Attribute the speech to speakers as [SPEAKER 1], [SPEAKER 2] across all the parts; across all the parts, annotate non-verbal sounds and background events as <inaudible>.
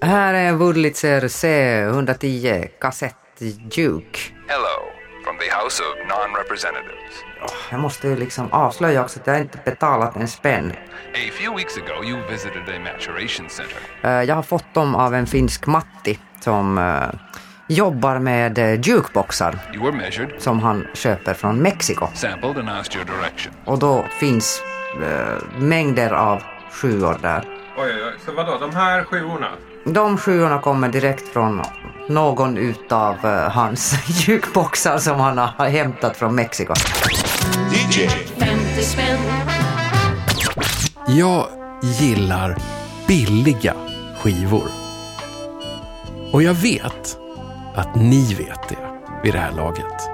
[SPEAKER 1] Här är en Wurlitzer C110 kassett Duke.
[SPEAKER 2] Hello from the House of Non-Representatives.
[SPEAKER 1] Jag måste ju liksom avslöja också att jag inte betalat en spänn.
[SPEAKER 2] A few weeks ago, you visited a maturation center.
[SPEAKER 1] Eh, Jag har fått dem av en finsk Matti som eh, jobbar med eh, jukeboxar
[SPEAKER 2] You were measured,
[SPEAKER 1] som han köper från Mexiko.
[SPEAKER 2] sampled, and asked your direction.
[SPEAKER 1] Och då finns eh, mängder av sjuor där.
[SPEAKER 3] Oj, oj, oj. Så vadå, de här sjuorna?
[SPEAKER 1] De sjuorna kommer direkt från någon utav eh, hans <laughs> jukeboxar som han har hämtat från Mexiko.
[SPEAKER 4] DJ.
[SPEAKER 5] 50 spänn
[SPEAKER 6] Jag gillar billiga skivor. Och jag vet att ni vet det vid det här laget.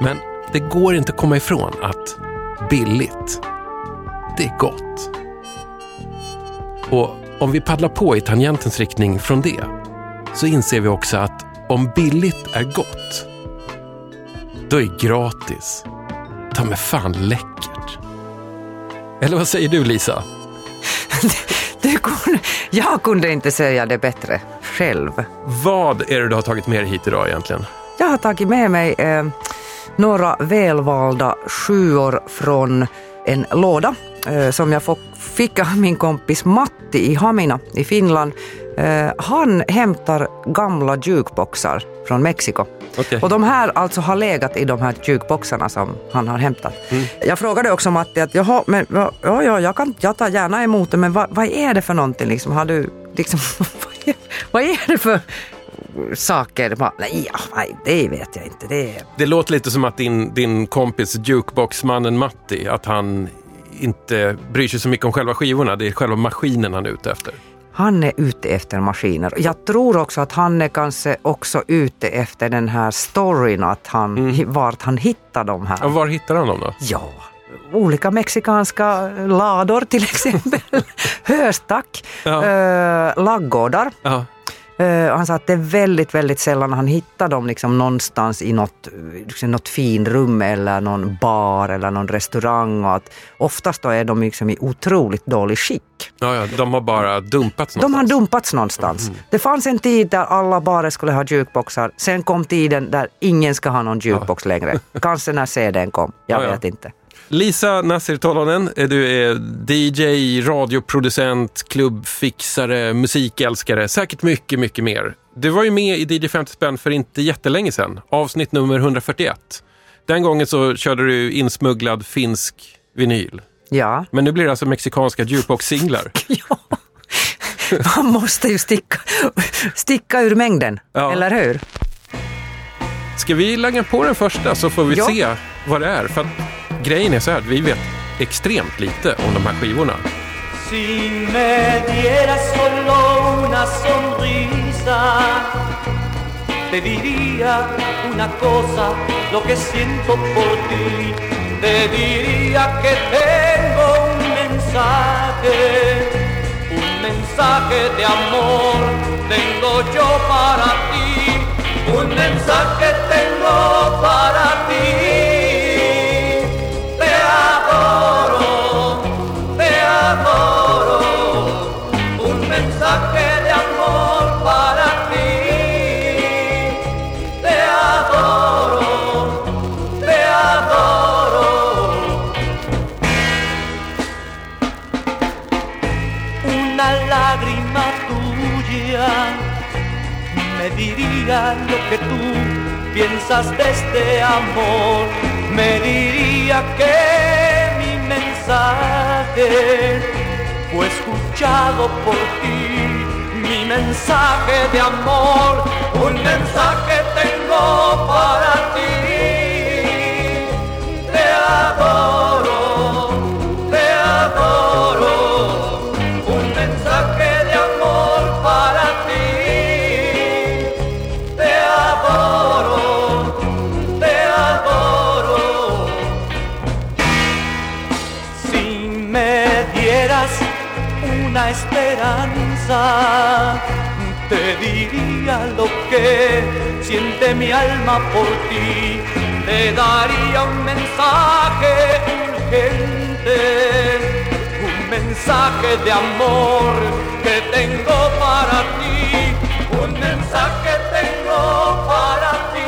[SPEAKER 6] Men det går inte att komma ifrån att billigt, det är gott. Och om vi paddlar på i tangentens riktning från det så inser vi också att om billigt är gott, då är gratis ta med fan läckert. Eller vad säger du Lisa? <laughs>
[SPEAKER 1] Du kunde, jag kunde inte säga det bättre själv.
[SPEAKER 6] Vad är det du har tagit med dig hit idag egentligen?
[SPEAKER 1] Jag har tagit med mig eh, några välvalda sjuor från en låda eh, som jag fick av min kompis Matti i Hamina i Finland. Eh, han hämtar gamla jukeboxar från Mexiko.
[SPEAKER 6] Okej.
[SPEAKER 1] Och de här alltså har legat i de här jukeboxarna som han har hämtat. Jag frågade också Matti att jaha, men ja, ja, jag, kan, jag tar gärna emot det, men vad, vad är det för någonting? Liksom, har du, liksom, <laughs> vad är det för saker? Bara, Nej, nej, det vet jag inte. Det.
[SPEAKER 6] Det låter lite som att din, din kompis jukeboxmannen Matti, att han inte bryr sig så mycket om själva skivorna. Det är själva maskinen han är ute efter.
[SPEAKER 1] Han är ute efter maskiner. Jag tror också att han är kanske också ute efter den här storyn, att han, vart han hittar de här.
[SPEAKER 6] Och var hittar han dem då?
[SPEAKER 1] Ja, olika mexikanska lador till <laughs> exempel. Höstack,
[SPEAKER 6] Ja.
[SPEAKER 1] eh, laggårdar.
[SPEAKER 6] Ja.
[SPEAKER 1] Eh, han sa att det är väldigt, väldigt sällan han hittar dem liksom någonstans i något, eh, liksom något finrum eller någon bar eller någon restaurang. Och att oftast då är de liksom i otroligt dålig skick.
[SPEAKER 6] Ja, ja, de har bara dumpats
[SPEAKER 1] De har
[SPEAKER 6] någonstans.
[SPEAKER 1] dumpats någonstans. Det fanns en tid där alla barer skulle ha jukeboxar. Sen kom tiden där ingen ska ha någon jukebox längre. Kanske när CDn kom. Jag
[SPEAKER 6] Ja, ja.
[SPEAKER 1] vet inte.
[SPEAKER 6] Lisa Nasir Tolonen, eh, du är DJ, radioproducent, klubbfixare, musikälskare, säkert mycket, mycket mer. Du var ju med i DJ 50 spänn för inte jättelänge sedan, avsnitt nummer 141. Den gången så körde du insmugglad finsk vinyl.
[SPEAKER 1] Ja.
[SPEAKER 6] Men nu blir det alltså mexikanska jukebox-singlar. <laughs>
[SPEAKER 1] ja. Man måste ju sticka, sticka ur mängden,
[SPEAKER 6] Ja.
[SPEAKER 1] eller hur?
[SPEAKER 6] Ska vi lägga på den första så får vi
[SPEAKER 1] Ja.
[SPEAKER 6] se vad det är. För grejen är så här, vi vet extremt lite om de här.
[SPEAKER 7] Si me dieras solo una sonrisa, te diría una cosa, lo que siento por ti. Te diría que tengo un mensaje, un mensaje de amor, tengo yo para ti. Un mensaje tengo para ti. Lo que tú piensas de este amor, me diría que mi mensaje fue escuchado por ti, mi mensaje de amor, un mensaje tengo para ti. Te adoro, sonrisa te diría lo que siente mi alma por ti, te daría un mensaje urgente, un mensaje de amor que tengo para ti, un mensaje tengo para ti.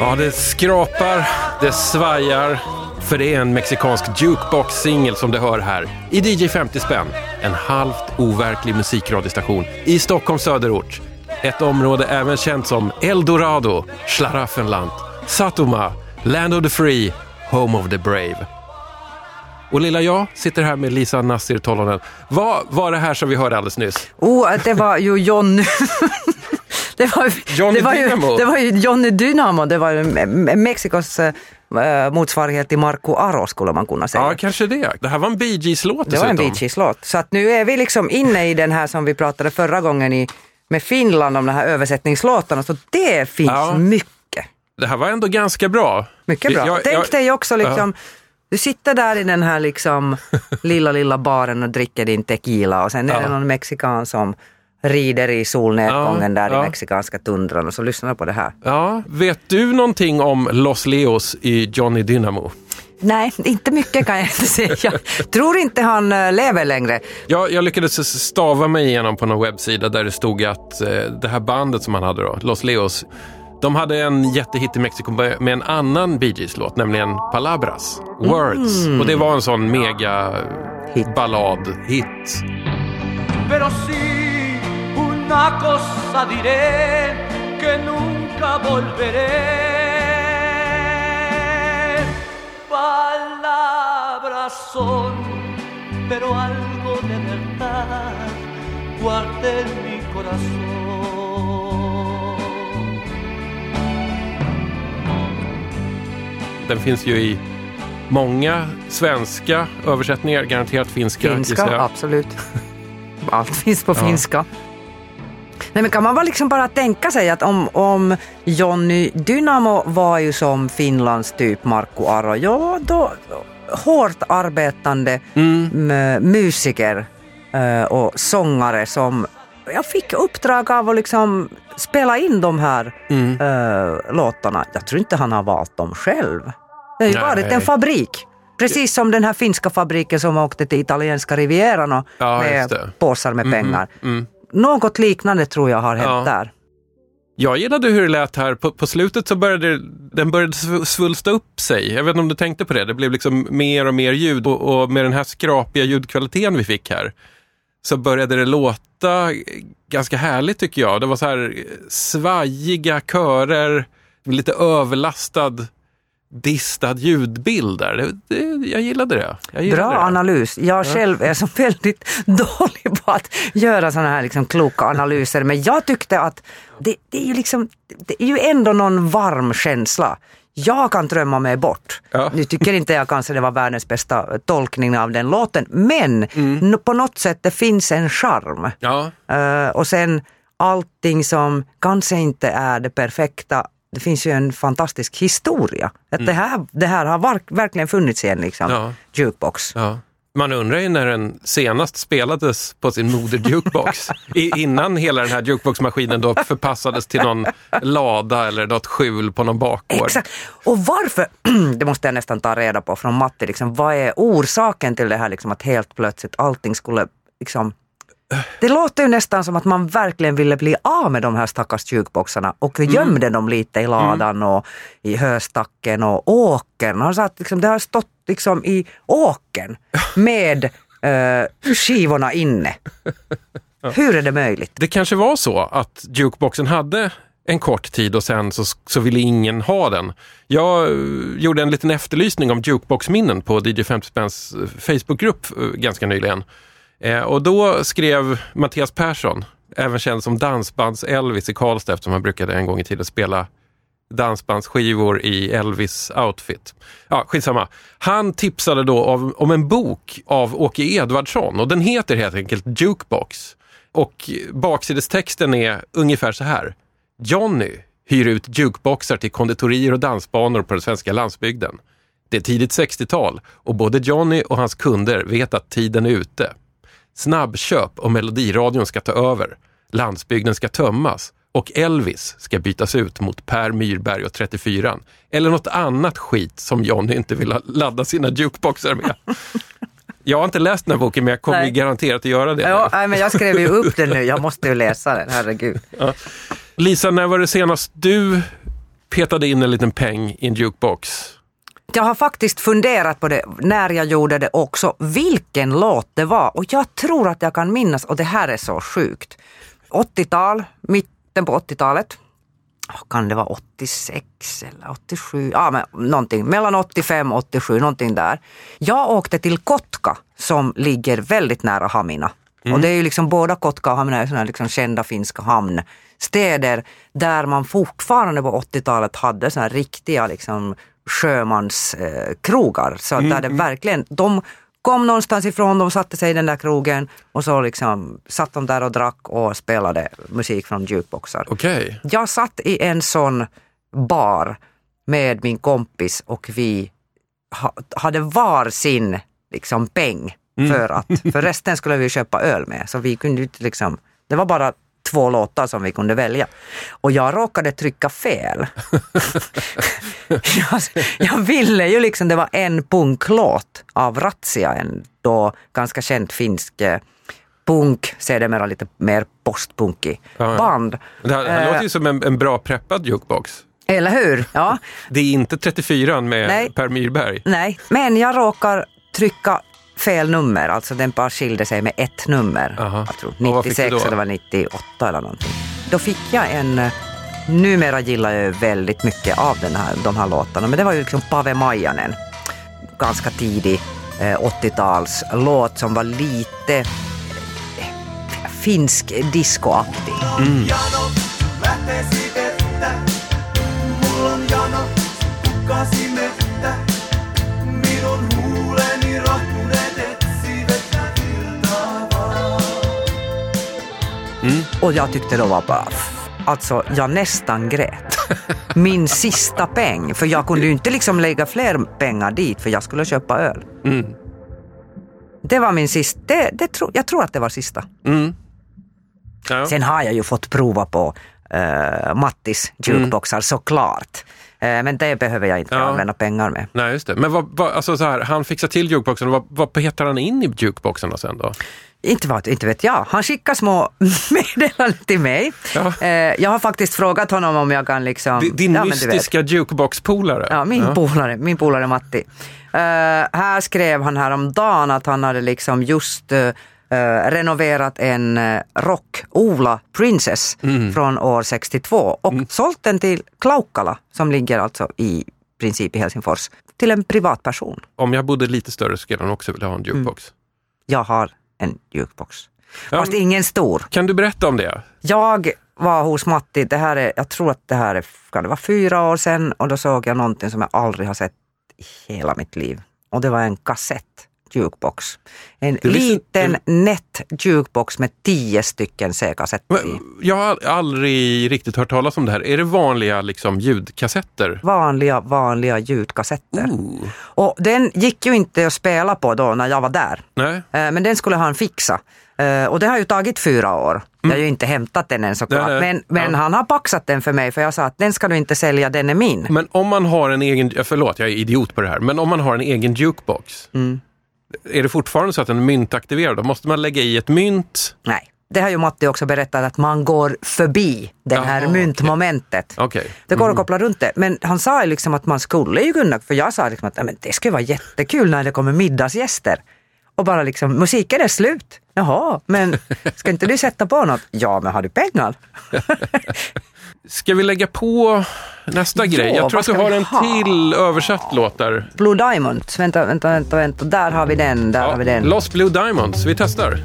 [SPEAKER 6] Ja, det skrapar, det svajar, för det är en mexikansk jukebox-singel som du hör här. I DJ 50 spänn. En halvt overklig musikradiostation i Stockholms söderort. Ett område även känt som Eldorado, Schlaraffenland, Satoma, Land of the Free, Home of the Brave. Och lilla jag sitter här med Lisa Nassir Tollonen. Vad var det här som vi hörde alldeles nyss?
[SPEAKER 1] Oh, det var ju John... det, var,
[SPEAKER 6] Johnny <laughs>
[SPEAKER 1] det, var ju,
[SPEAKER 6] Dynamo.
[SPEAKER 1] det var ju Johnny Dynamo, det var Mexikos eh, motsvarighet till Marco Aro skulle man kunna säga.
[SPEAKER 6] Ja, kanske det. Det här var en Bee Gees-låt
[SPEAKER 1] Det var en. Bee Gees-låt. Så att nu är vi liksom inne i den här som vi pratade förra gången i, med Finland om de här översättningslåtarna. Så det finns
[SPEAKER 6] Ja.
[SPEAKER 1] mycket.
[SPEAKER 6] Det här var ändå ganska bra.
[SPEAKER 1] Mycket bra.
[SPEAKER 6] Jag-
[SPEAKER 1] Tänk
[SPEAKER 6] jag-
[SPEAKER 1] dig också liksom, du sitter där i den här liksom <laughs> lilla, lilla baren och dricker din tequila och sen är
[SPEAKER 6] Ja.
[SPEAKER 1] det någon mexikan som rider i solnedgången
[SPEAKER 6] Ja,
[SPEAKER 1] där
[SPEAKER 6] ja.
[SPEAKER 1] i mexikanska tundran och så lyssnar på det här.
[SPEAKER 6] Ja, vet du någonting om Los Leos i Johnny Dynamo?
[SPEAKER 1] Nej, inte mycket kan jag inte säga. Jag tror inte han eh, lever längre.
[SPEAKER 6] Jag, jag lyckades stava mig igenom på någon webbsida där det stod att eh, det här bandet som han hade då, Los Leos, de hade en jättehit i Mexiko med en annan Bee Gees-låt, nämligen Palabras, Words. Och det var en sån mega
[SPEAKER 1] Hit.
[SPEAKER 6] ballad-hit.
[SPEAKER 7] Una cosa diré que nunca volveré. Palabras son, pero algo de verdad guardé en mi corazón.
[SPEAKER 6] Den finns ju i många svenska översättningar, garanterat finska.
[SPEAKER 1] Finska, absolut. Allt finns på
[SPEAKER 6] Ja.
[SPEAKER 1] finska. Nej, men kan man bara, liksom bara tänka sig att om, om Johnny Dynamo var ju som Finlands typ Marco Aro, ja då hårt arbetande
[SPEAKER 6] Mm.
[SPEAKER 1] musiker eh, och sångare som jag fick uppdrag av att liksom spela in de här
[SPEAKER 6] Mm.
[SPEAKER 1] eh, låtarna. Jag tror inte han har valt dem själv. Det har ju
[SPEAKER 6] Nej.
[SPEAKER 1] varit en fabrik. Precis som den här finska fabriken som åkte till italienska rivieran och
[SPEAKER 6] Ja,
[SPEAKER 1] med påsar med pengar.
[SPEAKER 6] Mm.
[SPEAKER 1] Något liknande tror jag har hänt
[SPEAKER 6] Ja.
[SPEAKER 1] där.
[SPEAKER 6] Jag gillade hur det lät här. På, på slutet så började den började sv- svulsta upp sig. Jag vet inte om du tänkte på det. Det blev liksom mer och mer ljud och, och med den här skrapiga ljudkvaliteten vi fick här så började det låta ganska härligt tycker jag. Det var så här eh, svajiga körer, lite överlastad, distad ljudbild där. Det, det, jag gillade det. Jag gillade
[SPEAKER 1] Bra
[SPEAKER 6] det.
[SPEAKER 1] analys. Jag själv är så <laughs> väldigt dålig på att göra sådana här liksom kloka analyser. Men jag tyckte att det, det, är ju liksom, det är ju ändå någon varm känsla. Jag kan drömma mig bort.
[SPEAKER 6] Ja.
[SPEAKER 1] Nu tycker inte jag kanske det var världens bästa tolkning av den låten. Men
[SPEAKER 6] Mm.
[SPEAKER 1] på något sätt det finns en charm.
[SPEAKER 6] Ja,
[SPEAKER 1] Eh, och sen allting som kanske inte är det perfekta. Det finns ju en fantastisk historia. Att det, här, det här har var, verkligen funnits i en liksom,
[SPEAKER 6] Mm. Ja.
[SPEAKER 1] jukebox.
[SPEAKER 6] Ja. Man undrar ju när den senast spelades på sin moder jukebox. <laughs> I, innan hela den här jukeboxmaskinen då förpassades till någon lada eller något skjul på någon bakgård.
[SPEAKER 1] Exakt. Och varför, <clears throat> det måste jag nästan ta reda på från Matti, liksom, vad är orsaken till det här liksom, att helt plötsligt allting skulle liksom det låter ju nästan som att man verkligen ville bli av med de här stackars jukeboxarna och
[SPEAKER 6] Mm.
[SPEAKER 1] gömde dem lite i ladan och i höstacken och åkern. Han sa att liksom, det har stått liksom i åkern med <laughs> eh, skivorna inne. Hur är det möjligt?
[SPEAKER 6] Det kanske var så att jukeboxen hade en kort tid och sen så, så ville ingen ha den. Jag eh, gjorde en liten efterlysning om jukeboxminnen på DJ 50 Spänns eh, Facebookgrupp eh, ganska nyligen. Eh, och då skrev Mattias Persson, även känd som Dansbands-Elvis i Karlstad eftersom han brukade en gång i tiden spela dansbandsskivor i Elvis outfit. Ja, skitsamma. Han tipsade då om, om en bok av Åke Edvardsson och den heter helt enkelt Jukebox. Och baksidestexten är ungefär så här. Johnny hyr ut jukeboxar till konditorier och dansbanor på den svenska landsbygden. Det är tidigt 60-tal och både Johnny och hans kunder vet att tiden är ute. Snabbköp och melodiradion ska ta över. Landsbygden ska tömmas och Elvis ska bytas ut mot Per Myrberg och 34 eller något annat skit som Johnny inte vill ladda sina jukeboxar med. <laughs> Jag har inte läst den här boken men jag kommer
[SPEAKER 1] Nej.
[SPEAKER 6] garanterat att göra det.
[SPEAKER 1] Ja, nej, men jag skrev ju upp den nu, jag måste ju läsa den, herregud.
[SPEAKER 6] Lisa, när var det senast du petade in en liten peng i en jukebox.
[SPEAKER 1] Jag har faktiskt funderat på det när jag gjorde det också, vilken låt det var. Och jag tror att jag kan minnas, och det här är så sjukt. 80-tal, mitten på 80-talet. Kan det vara 86 eller 87? Ja, men någonting. Mellan 85 och 87, någonting där. Jag åkte till Kotka som ligger väldigt nära Hamina. Och det är ju liksom båda Kotka och Hamina är sådana liksom kända finska hamnstäder där man fortfarande på 80-talet hade sådana riktiga liksom sjömanskrogar. Eh, krogar. så där det verkligen, de kom någonstans ifrån, de satte sig i den där krogen och så liksom satt de där och drack och spelade musik från jukeboxar.
[SPEAKER 6] Okej.
[SPEAKER 1] Jag satt i en sån bar med min kompis och vi ha, hade var sin liksom peng för att, för resten skulle vi köpa öl med. Så vi kunde inte liksom, det var bara två låtar som vi kunde välja. Och jag råkade trycka fel. <laughs> jag, jag ville ju liksom, det var en punklåt av Razzia, en då ganska känd finsk eh, punk, sedermera lite mer postpunkig band.
[SPEAKER 6] Det här, det här
[SPEAKER 1] Eh,
[SPEAKER 6] låter ju som en, en bra preppad jukebox.
[SPEAKER 1] Eller hur? Ja.
[SPEAKER 6] Det är inte 34 med
[SPEAKER 1] Nej.
[SPEAKER 6] Per Myrberg.
[SPEAKER 1] Nej, men jag råkar trycka fel nummer, alltså den bara skilde sig med ett nummer.
[SPEAKER 6] Aha.
[SPEAKER 1] Jag tror
[SPEAKER 6] Och vad fick du
[SPEAKER 1] 96
[SPEAKER 6] då?
[SPEAKER 1] eller var 98 eller någonting. Då fick jag en, eh, numera gillar jag väldigt mycket av den här, de här låtarna, men det var ju liksom Pave Maijanen. Ganska tidig eh, 80-tals låt som var lite eh, finsk discoaktig.
[SPEAKER 4] jano,
[SPEAKER 1] Och jag tyckte då var bara, alltså jag nästan grät. Min sista peng, för jag kunde ju inte liksom lägga fler pengar dit för jag skulle köpa öl.
[SPEAKER 6] Mm.
[SPEAKER 1] Det var min sista, det, det tro, jag tror att det var sista.
[SPEAKER 6] Mm. Ja.
[SPEAKER 1] Sen har jag ju fått prova på uh, Mattis jukeboxar såklart. Eh, men det behöver jag inte
[SPEAKER 6] Ja.
[SPEAKER 1] använda pengar med.
[SPEAKER 6] Nej, just det. Men vad, vad, alltså så här, han fixar till jukeboxen. Vad, vad petar han in i jukeboxarna sen då?
[SPEAKER 1] Inte, vet, inte vet jag. Han skickar små <laughs> meddelanden till mig.
[SPEAKER 6] Ja.
[SPEAKER 1] Eh, jag har faktiskt frågat honom om jag kan liksom...
[SPEAKER 6] Din, din
[SPEAKER 1] ja,
[SPEAKER 6] mystiska jukebox-polare.
[SPEAKER 1] Ja, min polare, min polare Matti. Eh, här skrev han häromdagen att han hade liksom just eh, eh, renoverat en uh, rock-Ola Princess från år 62 och sålt den till Klaukkala som ligger alltså i princip i Helsingfors till en privatperson.
[SPEAKER 6] Om jag bodde lite större skulle han också vilja ha en jukebox.
[SPEAKER 1] Jag har en jukebox.
[SPEAKER 6] Ja,
[SPEAKER 1] Fast ingen stor.
[SPEAKER 6] Kan du berätta om det?
[SPEAKER 1] Jag var hos Matti, det här är, jag tror att det här är, kan det vara fyra år sedan och då såg jag någonting som jag aldrig har sett i hela mitt liv. Och det var en kassett jukebox. En liten nätt jukebox med tio stycken C-kassetter i.
[SPEAKER 6] Jag har aldrig riktigt hört talas om det här. Är det vanliga liksom, ljudkassetter?
[SPEAKER 1] Vanliga, vanliga ljudkassetter.
[SPEAKER 6] Ooh.
[SPEAKER 1] Och den gick ju inte att spela på då när jag var där.
[SPEAKER 6] Nej.
[SPEAKER 1] Eh, Men den skulle han fixa. Eh, Och det har ju tagit fyra år. Jag har ju inte hämtat den än såklart.
[SPEAKER 6] Nej, nej.
[SPEAKER 1] Men, men
[SPEAKER 6] Ja.
[SPEAKER 1] han har paxat den för mig för jag sa att den ska du inte sälja, den är min.
[SPEAKER 6] Men om man har en egen, förlåt jag är idiot på det här, men om man har en egen jukebox,
[SPEAKER 1] Mm.
[SPEAKER 6] Är det fortfarande så att den är myntaktiverad? Måste man lägga i ett mynt?
[SPEAKER 1] Nej. Det har ju Matti också berättat att man går förbi det här
[SPEAKER 6] Jaha,
[SPEAKER 1] myntmomentet.
[SPEAKER 6] Okej.
[SPEAKER 1] Det går att koppla runt det. Men han sa ju liksom att man skulle ju kunna, för jag sa liksom att "Nej, men det skulle vara jättekul när det kommer middagsgäster. Och bara liksom, musiken är slut. Jaha, men ska inte du sätta på något? Ja, men har du pengar? <laughs>
[SPEAKER 6] Ska vi lägga på nästa
[SPEAKER 1] Ja,
[SPEAKER 6] grej? Jag tror att du har en
[SPEAKER 1] ha?
[SPEAKER 6] till översatt låt där.
[SPEAKER 1] Blue Diamonds, vänta, vänta, vänta, vänta. Där har vi den, där har vi den.
[SPEAKER 6] Lost Blue Diamonds, vi testar.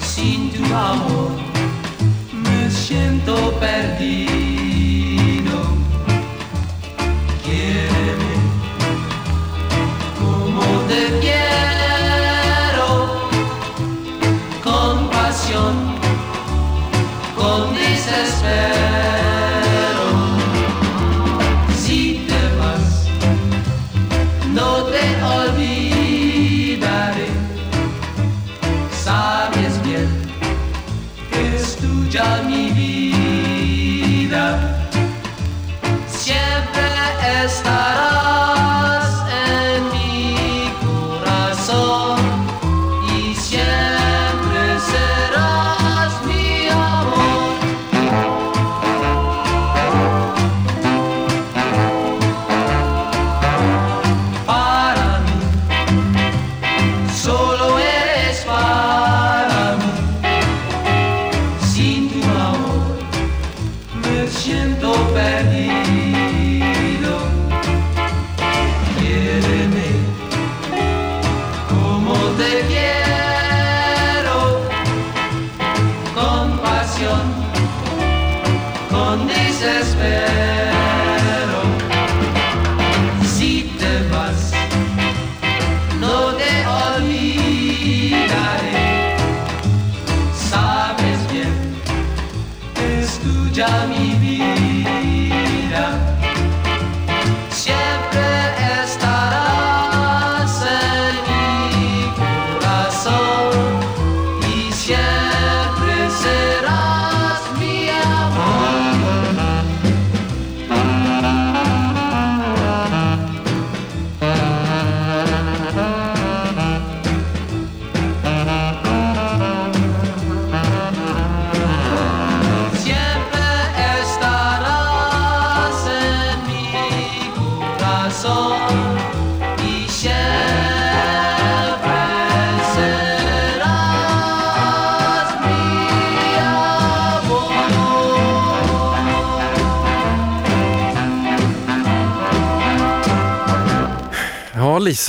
[SPEAKER 7] Sin tu amor me siento perdido.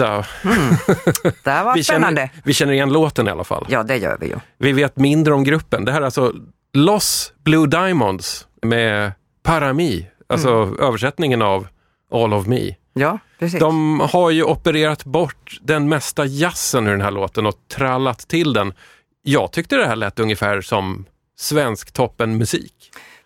[SPEAKER 6] Ja, Lisa.
[SPEAKER 1] Det här var <laughs>
[SPEAKER 6] Vi
[SPEAKER 1] spännande.
[SPEAKER 6] känner, vi känner igen låten i alla fall.
[SPEAKER 1] Ja, det gör vi ju.
[SPEAKER 6] Vi vet mindre om gruppen. Det här är alltså Los Blue Diamonds med Parami, alltså översättningen av All of Me.
[SPEAKER 1] Ja, precis.
[SPEAKER 6] De har ju opererat bort den mesta jazzen ur den här låten och trallat till den. Jag tyckte det här lät ungefär som svensk toppenmusik.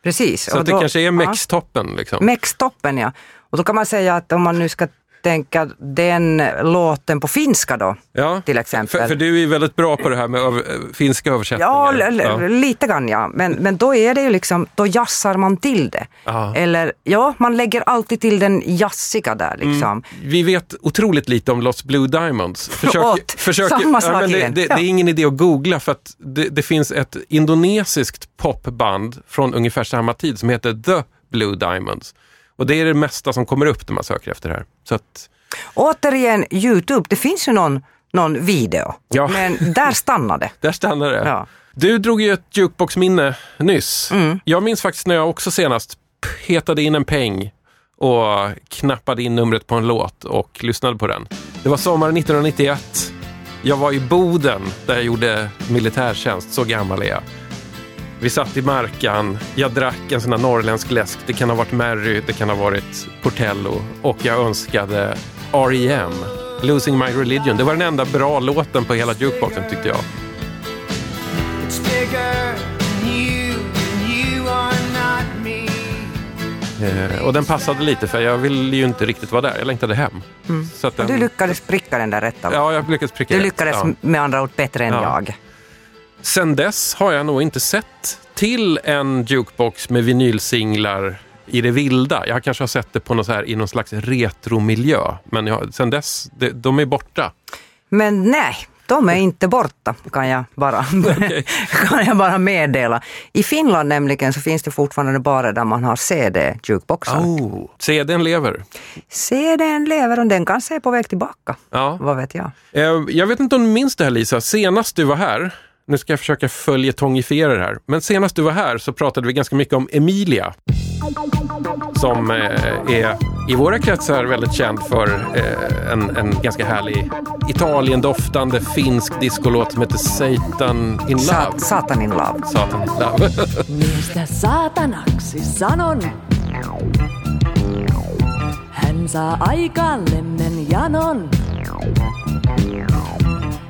[SPEAKER 1] precis.
[SPEAKER 6] Så att det
[SPEAKER 1] då-
[SPEAKER 6] kanske är
[SPEAKER 1] ja.
[SPEAKER 6] Mex-toppen. Liksom.
[SPEAKER 1] Mex-toppen, ja. Och då kan man säga att om man nu ska tänka den låten på finska då,
[SPEAKER 6] ja.
[SPEAKER 1] till exempel.
[SPEAKER 6] För, för du är ju väldigt bra på det här med över, finska
[SPEAKER 1] Ja,
[SPEAKER 6] översättningar.
[SPEAKER 1] l- l- lite grann ja. Men, men då är det ju liksom, då jassar man till det.
[SPEAKER 6] Ja.
[SPEAKER 1] Eller ja, man lägger alltid till den jazziga där liksom.
[SPEAKER 6] Vi vet otroligt lite om Los Blue Diamonds. <laughs>
[SPEAKER 1] Förlåt, samma sak
[SPEAKER 6] men det,
[SPEAKER 1] igen.
[SPEAKER 6] det, det
[SPEAKER 1] Ja.
[SPEAKER 6] är ingen idé att googla för att det, det finns ett indonesiskt popband från ungefär samma tid som heter The Blue Diamonds. Och det är det mesta som kommer upp när man söker efter det här. Så att,
[SPEAKER 1] Återigen, Youtube, det finns ju någon, någon video.
[SPEAKER 6] Ja.
[SPEAKER 1] Men där stannar det. <laughs>
[SPEAKER 6] där stannar det.
[SPEAKER 1] Ja.
[SPEAKER 6] Du drog ju ett jukeboxminne nyss.
[SPEAKER 1] Mm.
[SPEAKER 6] Jag minns faktiskt när jag också senast petade in en peng och knappade in numret på en låt och lyssnade på den. Det var sommaren 1991. Jag var i Boden där jag gjorde militärtjänst, så gammal är jag. Vi satt i Markan, jag drack en sån här norrländsk läsk. Det kan ha varit Mary, det kan ha varit Portello och jag önskade R.E.M. Losing My Religion. Det var den enda bra låten på hela jukeboxen tyckte jag.
[SPEAKER 4] It's bigger than you, and you are not me.
[SPEAKER 6] Eh, och den passade lite för jag ville ju inte riktigt vara där. Jag längtade hem. Så att
[SPEAKER 1] Och
[SPEAKER 6] den,
[SPEAKER 1] du lyckades pricka den där rätta.
[SPEAKER 6] Ja, jag lyckades pricka
[SPEAKER 1] du
[SPEAKER 6] rätt.
[SPEAKER 1] lyckades
[SPEAKER 6] Ja.
[SPEAKER 1] med andra ord bättre än
[SPEAKER 6] Ja.
[SPEAKER 1] jag.
[SPEAKER 6] Sen dess har jag nog inte sett till en jukebox med vinylsinglar i det vilda. Jag kanske har sett det på något så här, i någon slags retromiljö. Men jag, sen dess, det, de är borta.
[SPEAKER 1] Men nej, de är inte borta kan jag bara, <laughs> <laughs> kan jag bara meddela. I Finland nämligen så finns det fortfarande bara där man har CD-jukeboxar.
[SPEAKER 6] Oh. CDn lever.
[SPEAKER 1] CDn lever och den kanske är på väg tillbaka.
[SPEAKER 6] Ja.
[SPEAKER 1] Vad vet jag.
[SPEAKER 6] Eh, Jag vet inte om du minns det här Lisa, senast du var här, nu ska jag försöka följetongifiera det här, men senast du var här så pratade vi ganska mycket om Emilia. Som eh, är i våra kretsar väldigt känd för eh, en, en ganska härlig Italien-doftande finsk discolåt som heter Satan in
[SPEAKER 1] Sa-
[SPEAKER 6] Love.
[SPEAKER 1] Satan in love.
[SPEAKER 6] Satan in Love. <laughs>
[SPEAKER 5] Mistä saatanaksi sanon? Hän saa aikaan lemmen janon.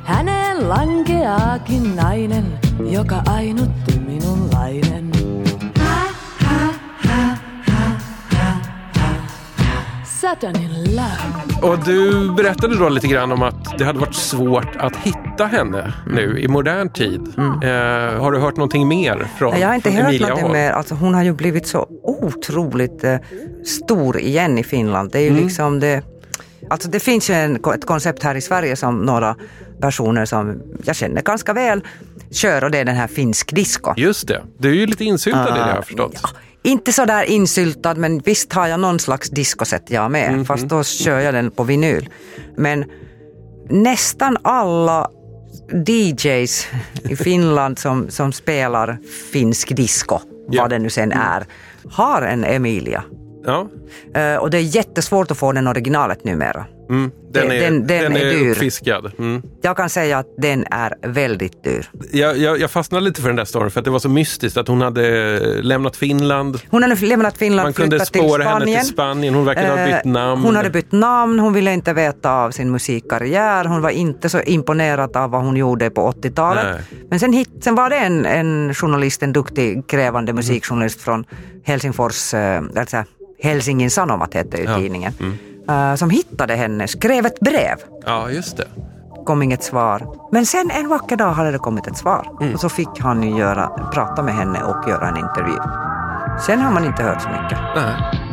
[SPEAKER 5] Häneen lankeaakin nainen, joka ainutti minunlainen.
[SPEAKER 6] Och du berättade då lite grann om att det hade varit svårt att hitta henne nu i modern tid. Eh, har du hört någonting mer från
[SPEAKER 1] Nej, Jag har inte hört
[SPEAKER 6] Emilia
[SPEAKER 1] någonting mer. Alltså, hon har ju blivit så otroligt eh, stor igen i Finland. Det är ju
[SPEAKER 6] Mm.
[SPEAKER 1] liksom det... Alltså det finns ju en, ett koncept här i Sverige som några personer som jag känner ganska väl kör och det är den här finsk disco.
[SPEAKER 6] Just det, du är ju lite insyltad i det har jag förstått.
[SPEAKER 1] Ja, inte så där insyltad men visst har jag någon slags discoset jag med.
[SPEAKER 6] Mhm.
[SPEAKER 1] Fast då kör jag den på vinyl. Men nästan alla DJs i <laughs> Finland som, som spelar finsk disco,
[SPEAKER 6] Ja.
[SPEAKER 1] vad det nu sen är, har en Emilia.
[SPEAKER 6] Ja,
[SPEAKER 1] Eh, och det är jättesvårt att få den originalet numera.
[SPEAKER 6] Mm, den, är,
[SPEAKER 1] den- den
[SPEAKER 6] den
[SPEAKER 1] är dyr.
[SPEAKER 6] uppfiskad. Mm.
[SPEAKER 1] Jag kan säga att den är väldigt dyr.
[SPEAKER 6] Jag, jag, jag fastnade lite för den där storyn för att det var så mystiskt att hon hade lämnat Finland.
[SPEAKER 1] Hon hade lämnat Finland,
[SPEAKER 6] Man kunde
[SPEAKER 1] flyttat till
[SPEAKER 6] spåra henne
[SPEAKER 1] Spanien.
[SPEAKER 6] till Spanien. Hon verkade ha bytt
[SPEAKER 1] Eh,
[SPEAKER 6] namn.
[SPEAKER 1] Hon hade bytt namn, hon ville inte veta av sin musikkarriär. Hon var inte så imponerad av vad hon gjorde på 80-talet.
[SPEAKER 6] Nej.
[SPEAKER 1] Men sen, hit, sen var det en, en journalist, en duktig krävande
[SPEAKER 6] Mm.
[SPEAKER 1] musikjournalist från Helsingfors, alltså Helsingin Sanomat hette ju
[SPEAKER 6] Ja. Mm.
[SPEAKER 1] Eh, som hittade henne, skrev ett brev.
[SPEAKER 6] Ja, just det.
[SPEAKER 1] kom inget svar. Men sen en vacker dag hade det kommit ett svar.
[SPEAKER 6] Mm.
[SPEAKER 1] Och så fick han ju göra, prata med henne och göra en intervju. Sen har man inte hört så mycket.
[SPEAKER 6] Nej.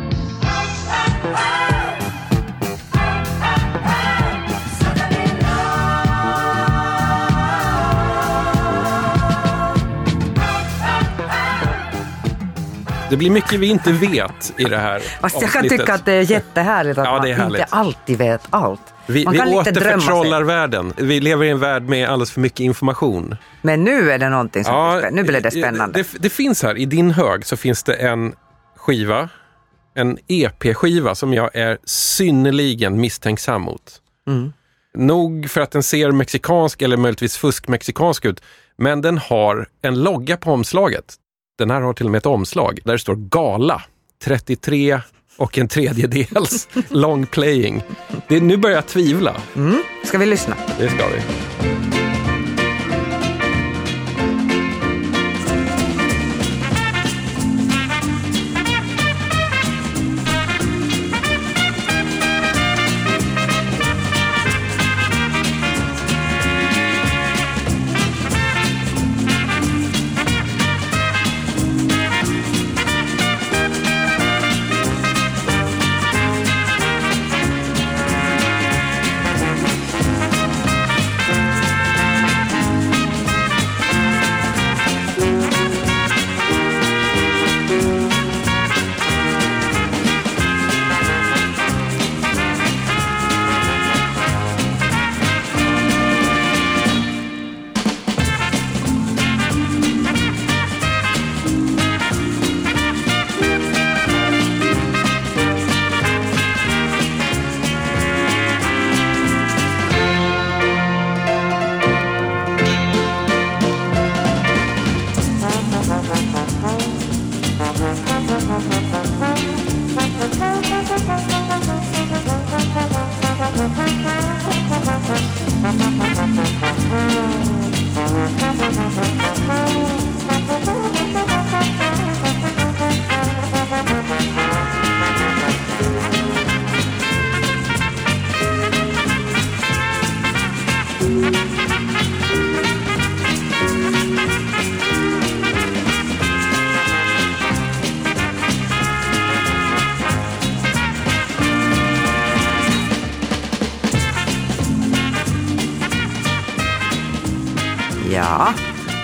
[SPEAKER 6] Det blir mycket vi inte vet i det här
[SPEAKER 1] Fast jag kan tycka att det är jättehärligt att
[SPEAKER 6] Ja,
[SPEAKER 1] man inte alltid vet allt.
[SPEAKER 6] Vi,
[SPEAKER 1] man
[SPEAKER 6] vi
[SPEAKER 1] kan
[SPEAKER 6] återförtrollar världen. Vi lever i en värld med alldeles för mycket information.
[SPEAKER 1] Men nu är det någonting som
[SPEAKER 6] Ja,
[SPEAKER 1] spä- Nu blir det spännande.
[SPEAKER 6] Det, det finns här, i din hög så finns det en skiva, en EP-skiva som jag är synnerligen misstänksam mot.
[SPEAKER 1] Mm.
[SPEAKER 6] Nog för att den ser mexikansk eller möjligtvis fusk-mexikansk ut, men den har en logga på omslaget. Den här har till och med ett omslag där det står Gala 33 och en tredjedels <laughs> long playing. Det, nu börjar jag tvivla.
[SPEAKER 1] Ska vi lyssna?
[SPEAKER 6] Det ska vi.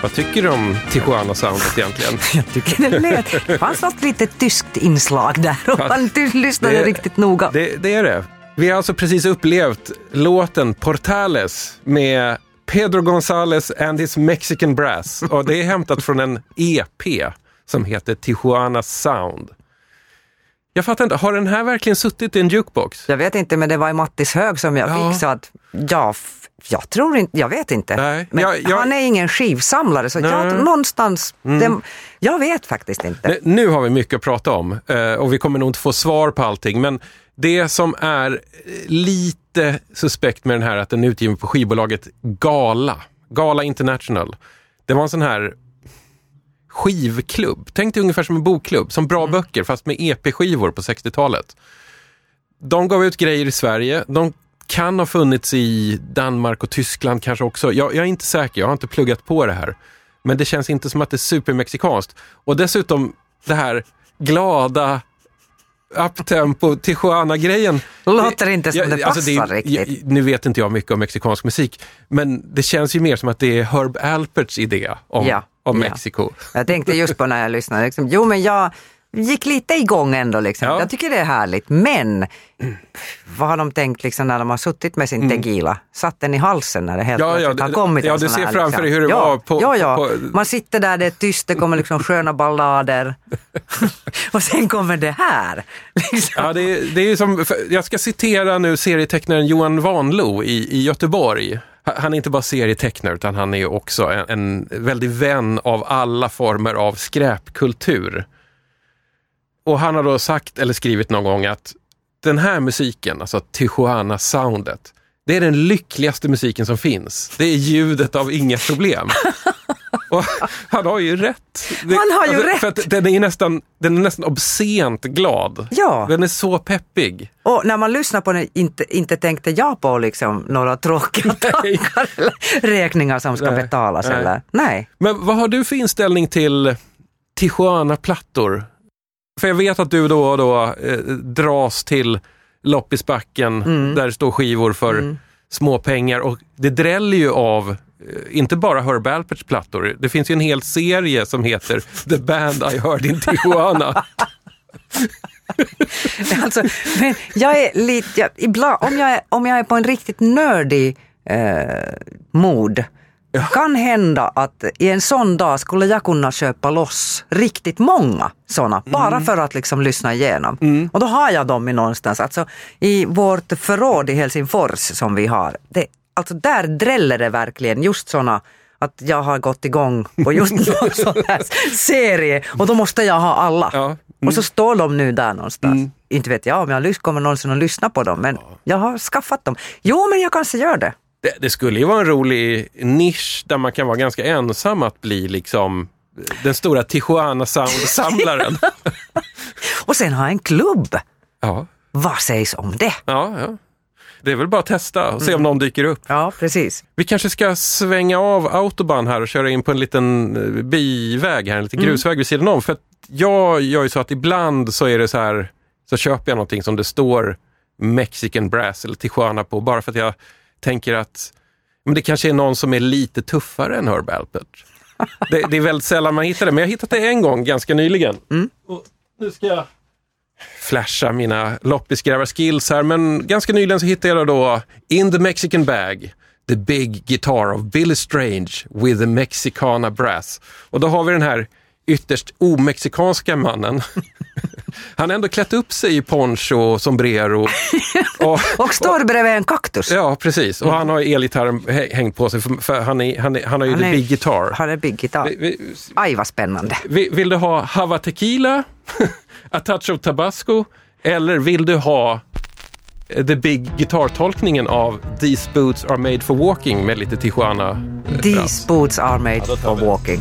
[SPEAKER 6] Vad tycker du om Tijuana-soundet egentligen? <laughs>
[SPEAKER 1] jag tycker det lät... Det fanns något litet tyskt inslag där och man lyssnade
[SPEAKER 6] Det-
[SPEAKER 1] riktigt noga.
[SPEAKER 6] Det, det är det. Vi har alltså precis upplevt låten Portales med Pedro González and his Mexican Brass. Och det är hämtat från en EP som heter Tijuana Sound. Jag fattar inte, har den här verkligen suttit i en jukebox?
[SPEAKER 1] Jag vet inte, men det var i Mattis Hög som jag
[SPEAKER 6] Ja.
[SPEAKER 1] fick så att ja, jag tror inte, jag vet inte.
[SPEAKER 6] Nej,
[SPEAKER 1] Men
[SPEAKER 6] jag- jag-
[SPEAKER 1] han är ingen skivsamlare så jag
[SPEAKER 6] Nej. Mm.
[SPEAKER 1] tror någonstans, den, jag vet faktiskt inte.
[SPEAKER 6] Nu- Nu har vi mycket att prata om eh, och vi kommer nog inte få svar på allting. Men det som är eh, lite suspekt med den här att den är utgiven på skivbolaget Gala, Gala International. Det var en sån här skivklubb. Tänk dig ungefär som en bokklubb, som bra böcker fast med EP-skivor på 60-talet. De gav ut grejer i Sverige. De kan ha funnits i Danmark och Tyskland kanske också. Jag, jag är inte säker, jag har inte pluggat på det här. Men det känns inte som att det är supermexikanskt. Och dessutom det här glada uptempo Tijuana-grejen.
[SPEAKER 1] Låter inte som
[SPEAKER 6] Ja,
[SPEAKER 1] det
[SPEAKER 6] alltså
[SPEAKER 1] passar riktigt.
[SPEAKER 6] jag- nu vet inte jag mycket om mexikansk musik, men det känns ju mer som att det är Herb Alperts idé om,
[SPEAKER 1] Ja,
[SPEAKER 6] om
[SPEAKER 1] ja.
[SPEAKER 6] Mexiko.
[SPEAKER 1] Jag tänkte just på när jag lyssnade, liksom, jo men jag, gick lite igång ändå. Liksom.
[SPEAKER 6] Ja.
[SPEAKER 1] Jag tycker det är härligt. Men vad har de tänkt liksom, när de har suttit med sin tequila? Satt den i halsen när det helt
[SPEAKER 6] Mm. Ja, ja,
[SPEAKER 1] plötsligt har
[SPEAKER 6] det-
[SPEAKER 1] kommit
[SPEAKER 6] ja, du ser
[SPEAKER 1] här,
[SPEAKER 6] framför dig hur det
[SPEAKER 1] ja,
[SPEAKER 6] var på-
[SPEAKER 1] ja, ja.
[SPEAKER 6] på-
[SPEAKER 1] Man sitter där, det är tyst, det kommer liksom sköna ballader. <laughs> och sen kommer det här. Liksom.
[SPEAKER 6] Ja, det, är, det är som, jag ska citera nu serietecknaren Johan Vanlo i, i Göteborg. Han är inte bara serietecknare utan han är också en, en väldig vän av alla former av skräpkultur. Och han har då sagt eller skrivit någon gång att den här musiken, alltså Tijuana-soundet, det är den lyckligaste musiken som finns. Det är ljudet av inga problem. <laughs> Och han har ju rätt. Det-
[SPEAKER 1] Han har ju rätt.
[SPEAKER 6] För att den är nästan, den är nästan obscent glad.
[SPEAKER 1] Ja.
[SPEAKER 6] Den är så peppig.
[SPEAKER 1] Och när man lyssnar på den inte, inte tänkte jag på liksom några tråkiga <laughs> tankar eller räkningar som ska
[SPEAKER 6] Nej,
[SPEAKER 1] betalas.
[SPEAKER 6] nej.
[SPEAKER 1] Eller? Nej.
[SPEAKER 6] Men vad har du för inställning till Tijuana-plattor? För jag vet att du då och då eh, dras till loppisbacken
[SPEAKER 1] Mm.
[SPEAKER 6] där det står skivor för småpengar och det dräller ju av inte bara Herb Alperts plattor. Det finns ju en hel serie som heter <laughs> The Band I Heard in Tijuana. <laughs>
[SPEAKER 1] Alltså, men jag är lite, jag, ibland, om, jag är, om jag är på en riktigt nördig eh, mod kan hända att i en sån dag skulle jag kunna köpa loss riktigt många såna, bara för att liksom lyssna igenom. Och då har jag dem i någonstans, alltså i vårt förråd i Helsingfors som vi har, det, alltså där dräller det verkligen just såna att jag har gått igång på just <laughs> någon sån här serie och då måste jag ha alla.
[SPEAKER 6] Ja.
[SPEAKER 1] Och så står de nu där någonstans. Inte vet jag om jag kommer någonsin att lyssna på dem, men jag har skaffat dem. Jo, men jag kanske gör det.
[SPEAKER 6] Det, det skulle ju vara en rolig nisch där man kan vara ganska ensam att bli liksom den stora Tijuana-sound-samlaren. <laughs>
[SPEAKER 1] Och sen ha en klubb.
[SPEAKER 6] ja,
[SPEAKER 1] Vad sägs om det?
[SPEAKER 6] ja, ja. Det är väl bara att testa och se om någon dyker upp.
[SPEAKER 1] Ja, precis.
[SPEAKER 6] Vi kanske ska svänga av autobahn här och köra in på en liten eh, biväg här, en liten grusväg vid sidan om. För att jag gör ju så att ibland så är det så här, så köper jag någonting som det står Mexican Brass eller Tijuana på, bara för att jag tänker att men det kanske är någon som är lite tuffare än Herb Alpert. <laughs> Det, det är väldigt sällan man hittar det, men jag hittat det en gång ganska nyligen. Och nu ska jag flasha mina loppisgrävar-skills här, men ganska nyligen så hittade jag då In the Mexican Bag, The Big Guitar of Billy Strange with the Mexicana Brass. Och då har vi den här ytterst omexikanska mannen. <laughs> Han har ändå klätt upp sig i poncho och sombrero. <laughs> Och,
[SPEAKER 1] Och står bredvid en kaktus.
[SPEAKER 6] ja, precis. Och han har elgitarren hä- hängt på sig, för, han, är, han, är, han har ju
[SPEAKER 1] Han
[SPEAKER 6] the
[SPEAKER 1] är-
[SPEAKER 6] big guitar.
[SPEAKER 1] Har en big.
[SPEAKER 6] Vi- vi-
[SPEAKER 1] Aj, vad spännande.
[SPEAKER 6] vi- Vill du ha Hava Tequila, <laughs> A Touch of Tabasco eller vill du ha eh, The Big Guitar-tolkningen av These Boots Are Made For Walking med lite Tijuana?
[SPEAKER 1] These boots are made for walking.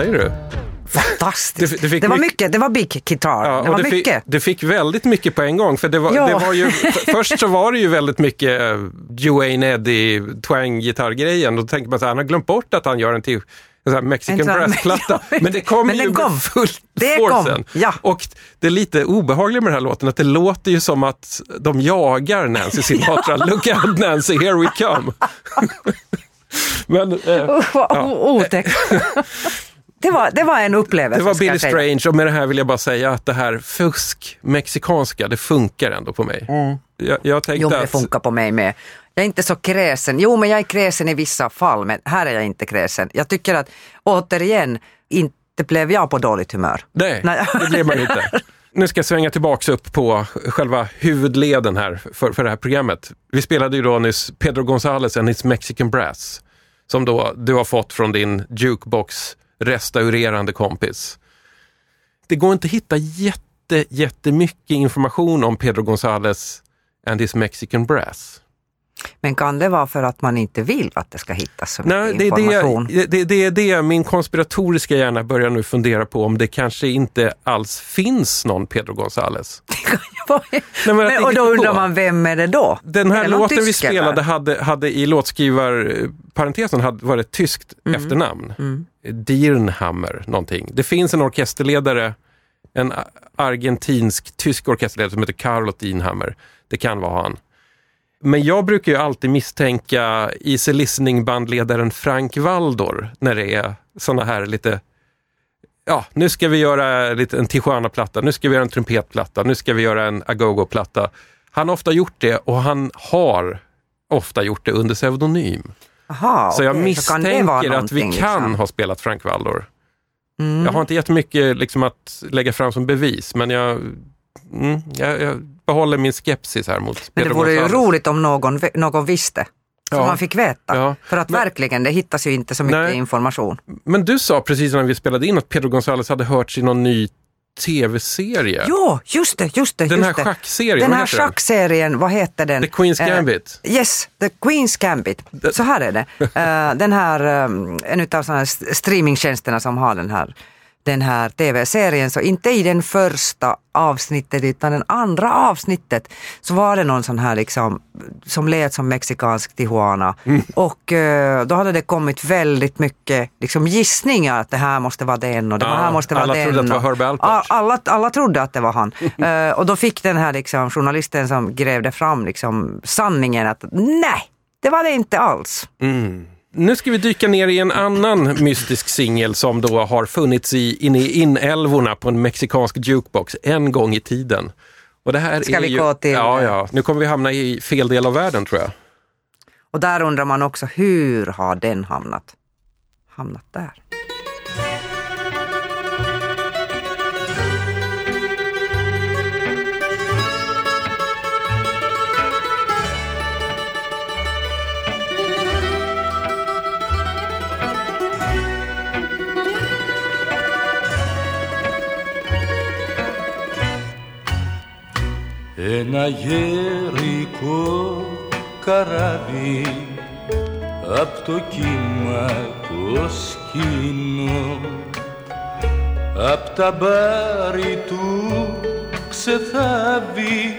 [SPEAKER 6] Säger du?
[SPEAKER 1] Fantastiskt.
[SPEAKER 6] Du fick
[SPEAKER 1] det var
[SPEAKER 6] mycket-
[SPEAKER 1] mycket, det var big guitar.
[SPEAKER 6] Ja,
[SPEAKER 1] det var
[SPEAKER 6] du,
[SPEAKER 1] mycket.
[SPEAKER 6] Fick, du fick väldigt mycket på en gång. För det var,
[SPEAKER 1] Ja.
[SPEAKER 6] det var ju, <laughs> först så var det ju väldigt mycket uh, Duane Eddy twang-gitarrgrejen. Då tänker man så här, han har glömt bort att han gör en till en sån Mexican brass-platta.
[SPEAKER 1] Ja,
[SPEAKER 6] Men det kom
[SPEAKER 1] men
[SPEAKER 6] ju
[SPEAKER 1] kom.
[SPEAKER 6] med full
[SPEAKER 1] Det ja.
[SPEAKER 6] Och det är lite obehagliga med den här låten, att det låter ju som att de jagar Nancy Sinatra. <laughs> Look out Nancy, here we come. <laughs> Men eh,
[SPEAKER 1] Usch, vad o- otäckt. Det, var, det var en upplevelse.
[SPEAKER 6] det var Billy. Strange och med det här vill jag bara säga att det här fusk mexikanska, det funkar ändå på mig. Jag, jag tänkte
[SPEAKER 1] Jo, men det
[SPEAKER 6] att
[SPEAKER 1] funkar på mig med. Jag är inte så kräsen. Jo, men jag är kräsen i vissa fall, men här är jag inte kräsen. Jag tycker att, återigen, inte blev jag på dåligt humör.
[SPEAKER 6] Nej,
[SPEAKER 1] Nej.
[SPEAKER 6] det blir man inte. <laughs> Nu ska jag svänga tillbaks upp på själva huvudleden här för, för det här programmet. Vi spelade ju då nyss Pedro González and his Mexican Brass som då du har fått från din jukebox restaurerande kompis. Det går inte att hitta jätte, jättemycket information om Pedro Gonzales and his Mexican Brass.
[SPEAKER 1] Men kan det vara för att man inte vill att det ska hittas så mycket
[SPEAKER 6] Nej, det är
[SPEAKER 1] information?
[SPEAKER 6] det, det, det det min konspiratoriska hjärna börjar nu fundera på om det kanske inte alls finns någon Pedro
[SPEAKER 1] är- <laughs>
[SPEAKER 6] Nej, men
[SPEAKER 1] men, och då undrar man, vem är det då?
[SPEAKER 6] Den
[SPEAKER 1] Är
[SPEAKER 6] här låten vi
[SPEAKER 1] eller?
[SPEAKER 6] spelade hade, hade i låtskrivarparentesen hade, var ett tyskt
[SPEAKER 1] Mm.
[SPEAKER 6] efternamn. Dirnhammer någonting. Det finns en orkesterledare, en argentinsk-tysk orkesterledare som heter Carlo Dirnhammer. Det kan vara han. Men jag brukar ju alltid misstänka Easy Listening-bandledaren Frank Waldor när det är såna här lite Ja, nu ska vi göra lite, en Tijuana-platta, nu ska vi göra en trumpetplatta, nu ska vi göra en agogo-platta. Han har ofta gjort det och han har ofta gjort det under pseudonym.
[SPEAKER 1] Aha,
[SPEAKER 6] så jag misstänker att vi
[SPEAKER 1] någonting,
[SPEAKER 6] kan
[SPEAKER 1] liksom?
[SPEAKER 6] ha spelat Frank Waldor.
[SPEAKER 1] Mm.
[SPEAKER 6] Jag har inte jättemycket liksom, att lägga fram som bevis, men jag, mm, jag, jag behåller min skepsis här mot
[SPEAKER 1] Men det
[SPEAKER 6] Pedro
[SPEAKER 1] vore ju roligt om någon, någon visste. Så
[SPEAKER 6] Ja.
[SPEAKER 1] man fick veta.
[SPEAKER 6] Ja.
[SPEAKER 1] För att
[SPEAKER 6] Men-
[SPEAKER 1] verkligen, det hittas ju inte så mycket
[SPEAKER 6] Nej.
[SPEAKER 1] information.
[SPEAKER 6] Men du sa precis när vi spelade in att Pedro González hade hörts i någon ny tv-serie.
[SPEAKER 1] Jo, just det, just det.
[SPEAKER 6] Den
[SPEAKER 1] just
[SPEAKER 6] här
[SPEAKER 1] det.
[SPEAKER 6] schackserien,
[SPEAKER 1] Den här schackserien, vad heter den?
[SPEAKER 6] The Queen's
[SPEAKER 1] Eh,
[SPEAKER 6] Gambit.
[SPEAKER 1] yes, The Queen's Gambit. Så här är det. Eh, den här, um, en av streamingtjänsterna som har den här den här tv-serien, så inte i den första avsnittet utan den andra avsnittet så var det någon sån här liksom som lät som mexikansk Tijuana
[SPEAKER 6] Mm.
[SPEAKER 1] och eh, då hade det kommit väldigt mycket liksom gissningar att det här måste vara den och det
[SPEAKER 6] Ja,
[SPEAKER 1] här måste vara
[SPEAKER 6] alla
[SPEAKER 1] den.
[SPEAKER 6] trodde att det var Herb Alpert.
[SPEAKER 1] Alla, alla trodde att det var han. <laughs> Eh, och då fick den här liksom, journalisten som grävde fram liksom, sanningen att nej, det var det inte alls.
[SPEAKER 6] Nu ska vi dyka ner i en annan mystisk singel som då har funnits i, inne i inälvorna på en mexikansk jukebox en gång i tiden. Och det här
[SPEAKER 1] Ska
[SPEAKER 6] är
[SPEAKER 1] vi
[SPEAKER 6] ju,
[SPEAKER 1] gå till-
[SPEAKER 6] Ja, ja. Nu kommer vi hamna i fel del av världen tror jag.
[SPEAKER 1] Och där undrar man också, hur har den hamnat, hamnat där?
[SPEAKER 8] Ένα γερικό καράβι Απ' το κύμα το σκηνό. Απ' τα μπάρι του ξεθάβει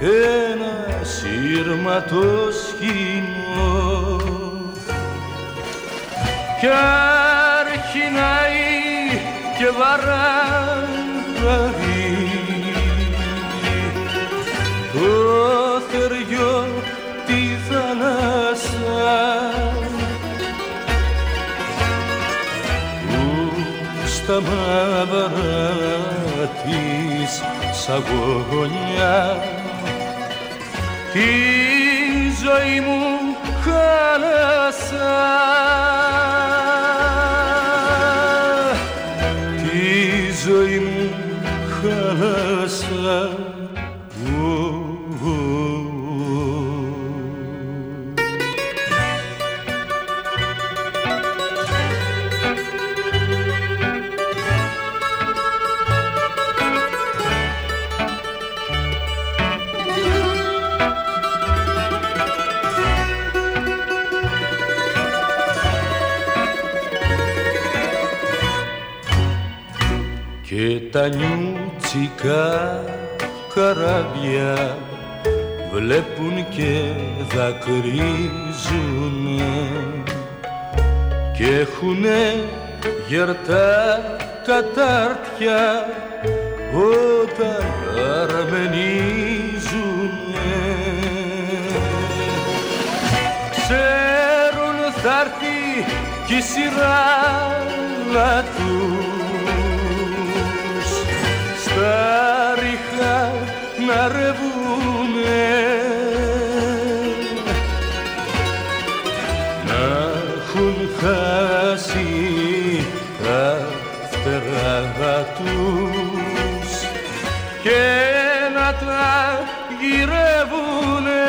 [SPEAKER 8] Ένα σύρματο σκηνό. Κι αρχινάει και βαράει το θεριό τη θάλασσα. Που στα μαύρα της σαγόνια. Τη ζωή μου χάλασα Και τα νιούτσικα καράβια βλέπουν και δακρύζουν και έχουνε γερτά κατάρτια όταν αρμενίζουνε. Ξέρουν θα έρθει κι η σειρά τους χάριχα να ρεβούνε,
[SPEAKER 7] να έχουν χάσει τα φτερά τους και να τα γυρεύουνε.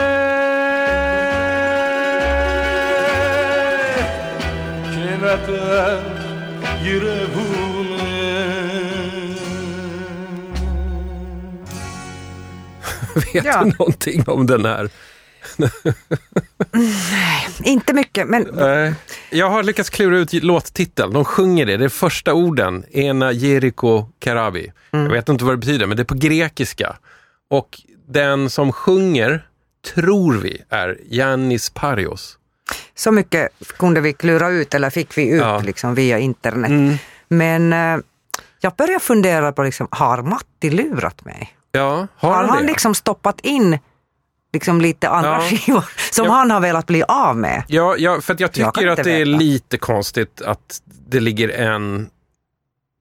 [SPEAKER 7] Και να τα γυρεύουνε. <laughs>
[SPEAKER 6] Vet
[SPEAKER 1] Ja.
[SPEAKER 6] du någonting om den här?
[SPEAKER 1] Inte mycket, men
[SPEAKER 6] Nej. Jag har lyckats klura ut låttiteln. De sjunger det. Det är första orden. Ena Jeriko Karabi. Jag vet inte vad det betyder, men det är på grekiska. Och den som sjunger, tror vi, är Yannis Parios.
[SPEAKER 1] så mycket kunde vi klura ut, eller fick vi ut
[SPEAKER 6] Ja.
[SPEAKER 1] liksom, via internet.
[SPEAKER 6] Mm.
[SPEAKER 1] Men eh, jag börjar fundera på, liksom, har Matti lurat mig?
[SPEAKER 6] Ja, har,
[SPEAKER 1] Har
[SPEAKER 6] han det?
[SPEAKER 1] liksom stoppat in liksom lite andra
[SPEAKER 6] Ja.
[SPEAKER 1] skivor som
[SPEAKER 6] Ja.
[SPEAKER 1] han har velat bli av med?
[SPEAKER 6] Ja, ja, för jag
[SPEAKER 1] Jag
[SPEAKER 6] tycker
[SPEAKER 1] inte
[SPEAKER 6] att det är
[SPEAKER 1] veta.
[SPEAKER 6] lite konstigt att det ligger en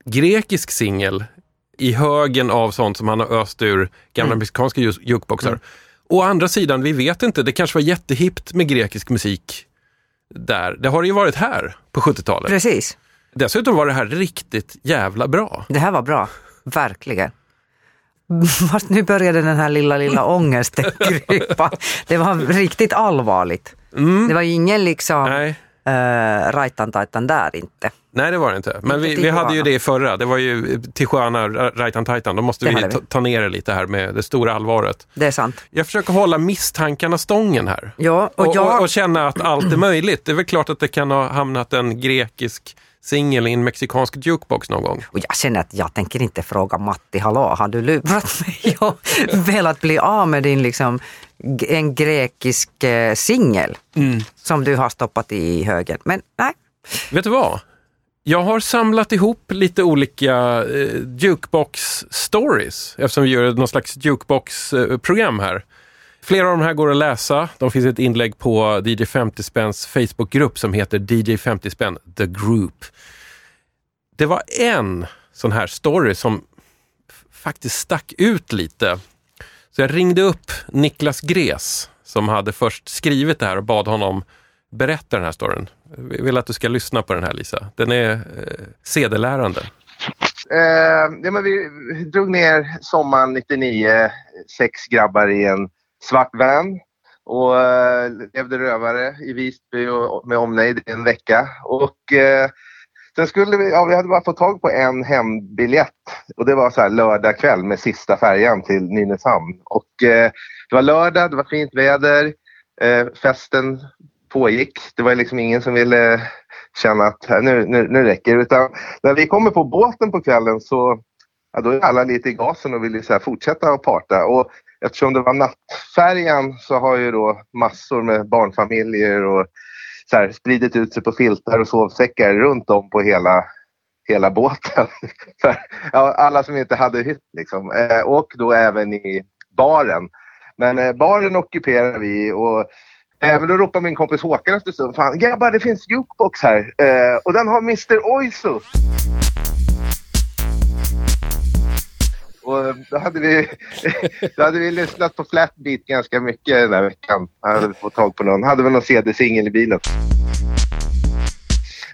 [SPEAKER 6] grekisk singel i högen av sånt som han har öst ur gamla
[SPEAKER 1] Mm.
[SPEAKER 6] mexikanska ju- jukeboxar. Å andra sidan, vi vet inte, det kanske var jättehippt med grekisk musik där. Det har det ju varit här på 70-talet.
[SPEAKER 1] Precis,
[SPEAKER 6] Dessutom var det här riktigt jävla bra.
[SPEAKER 1] det här var bra. Verkligen. <laughs> Fast nu började den här lilla, lilla <laughs> ångesten krypa. Det var riktigt allvarligt. Det var ju ingen liksom
[SPEAKER 6] Nej.
[SPEAKER 1] uh, rajtan tajtan där inte.
[SPEAKER 6] Nej, det var det inte. Men vi, vi hade ju det i förra. Det var ju Tijuana, Rajtan Titan. Då måste vi
[SPEAKER 1] vi.
[SPEAKER 6] ta, ta ner det lite här med det stora allvaret.
[SPEAKER 1] Det är sant.
[SPEAKER 6] Jag försöker hålla misstankarna stången här.
[SPEAKER 1] Ja, och
[SPEAKER 6] Och,
[SPEAKER 1] jag-
[SPEAKER 6] och, och känna att allt är möjligt. Det är väl klart att det kan ha hamnat en grekisk singel i en mexikansk jukebox någon gång.
[SPEAKER 1] Och jag känner att jag tänker inte fråga Matti, hallå, har du lurat <laughs> mig och velat bli av med din liksom, en grekisk eh, singel som du har stoppat i högen? Men nej,
[SPEAKER 6] Vet du vad? Jag har samlat ihop lite olika eh, jukebox-stories eftersom vi gör någon slags jukebox-program här. Flera av de här går att läsa. De finns ett inlägg på DJ 50 Spänns Facebookgrupp som heter DJ 50 Spänn The Group. Det var en sån här story som faktiskt stack ut lite. Så jag ringde upp Niklas Gres som hade först skrivit det här och bad honom berätta den här storyn. Jag vill att du ska lyssna på den här Lisa. Den är eh, sedelärande.
[SPEAKER 9] Eh, ja, men vi drog ner sommaren 99, sex grabbar i en svart van och eh, levde rövare i Visby och med omnejd i en vecka. Och eh, sen skulle vi, ja, vi hade bara fått tag på en hembiljett och det var så här lördag kväll med sista färjan till Nynäshamn. Och eh, det var lördag, det var fint väder, eh, festen pågick. Det var liksom ingen som ville känna att nu, nu, nu räcker det. Utan när vi kommer på båten på kvällen så ja, då är alla lite i gasen och vill ju så här fortsätta att parta. Och eftersom det var nattfärjan så har ju då massor med barnfamiljer och så här, spridit ut sig på filtar och sovsäckar runt om på hela, hela båten. <laughs> Ja, alla som inte hade hytt liksom. Eh, och då även i baren. Men eh, baren ockuperar vi och Även då ropar min kompis Håkan efter en stund. Fan grabbar det finns jukebox här. Eh, och den har Mr Oizo. Och eh, då hade, vi, <laughs> då hade vi lyssnat på Flatbeat ganska mycket den här veckan. Hade vi fått tag på någon. Hade väl någon CD-singel i bilen.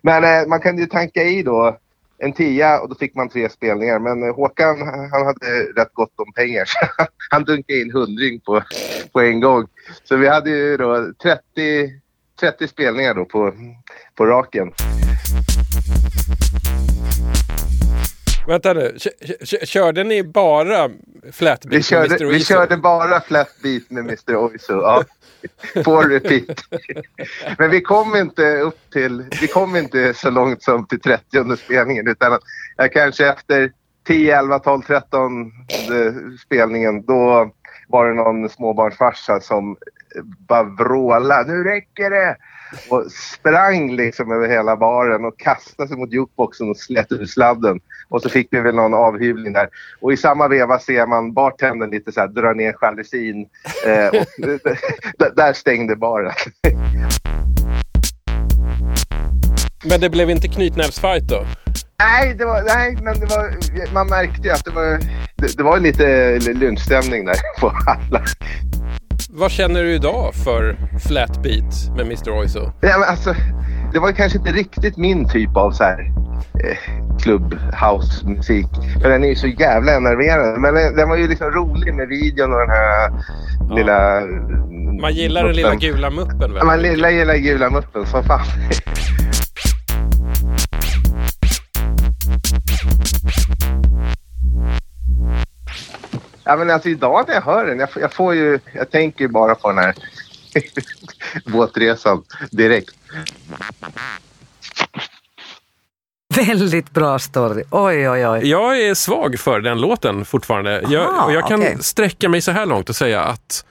[SPEAKER 9] Men eh, man kunde ju tanka i då en tia och då fick man tre spelningar. Men eh, Håkan han hade rätt gott om pengar. Så <laughs> han dunkade in hundring på, på en gång. Så vi hade ju då 30, 30 spelningar då på, på raken.
[SPEAKER 6] Vänta nu, Kö- kö- körde ni bara flatbeat
[SPEAKER 9] Vi
[SPEAKER 6] med
[SPEAKER 9] körde,
[SPEAKER 6] Mr.
[SPEAKER 9] vi
[SPEAKER 6] Oizo?
[SPEAKER 9] körde bara flatbeat med Mr Oizo. Ja. <laughs> På repeat. Men vi kom inte upp till, vi kom inte så långt som till 30 spelningen utan jag kanske efter 10, 11, 12, 13 eh, spelningen då var det någon småbarnsfarsa som bara vrålade nu räcker det! Och sprang liksom över hela baren och kastade sig mot jukeboxen och slet ur sladden. Och så fick vi väl någon avhyvling där. Och i samma veva ser man bartendern lite så här dra ner jalusin. Eh, och <laughs> där stängde baren.
[SPEAKER 6] Men det blev inte knytnävsfight då?
[SPEAKER 9] nej, det var, nej, men det var, man märkte ju att det var, det, det var lite lynchstämning där <laughs> på alla.
[SPEAKER 6] Vad känner du idag för flatbeat med Mr. Oizo?
[SPEAKER 9] Ja, men alltså, det var ju kanske inte riktigt min typ av så här eh, klubb house-musik. Men den är ju så jävla enerverande. Men den, var ju liksom rolig med videon och den här lilla...
[SPEAKER 6] Man gillar den lilla gula muppen
[SPEAKER 9] Ja,
[SPEAKER 6] väldigt
[SPEAKER 9] Man gillar gillar gula muppen som fan. Ja men alltså idag när jag hör den, jag, får- jag får ju, jag tänker ju bara på den här <laughs> båtresan direkt.
[SPEAKER 1] Väldigt bra story. Oj, oj, oj.
[SPEAKER 6] Jag är svag för den låten fortfarande. Jag,
[SPEAKER 1] Aha,
[SPEAKER 6] och jag kan
[SPEAKER 1] okej.
[SPEAKER 6] sträcka mig så här långt och säga att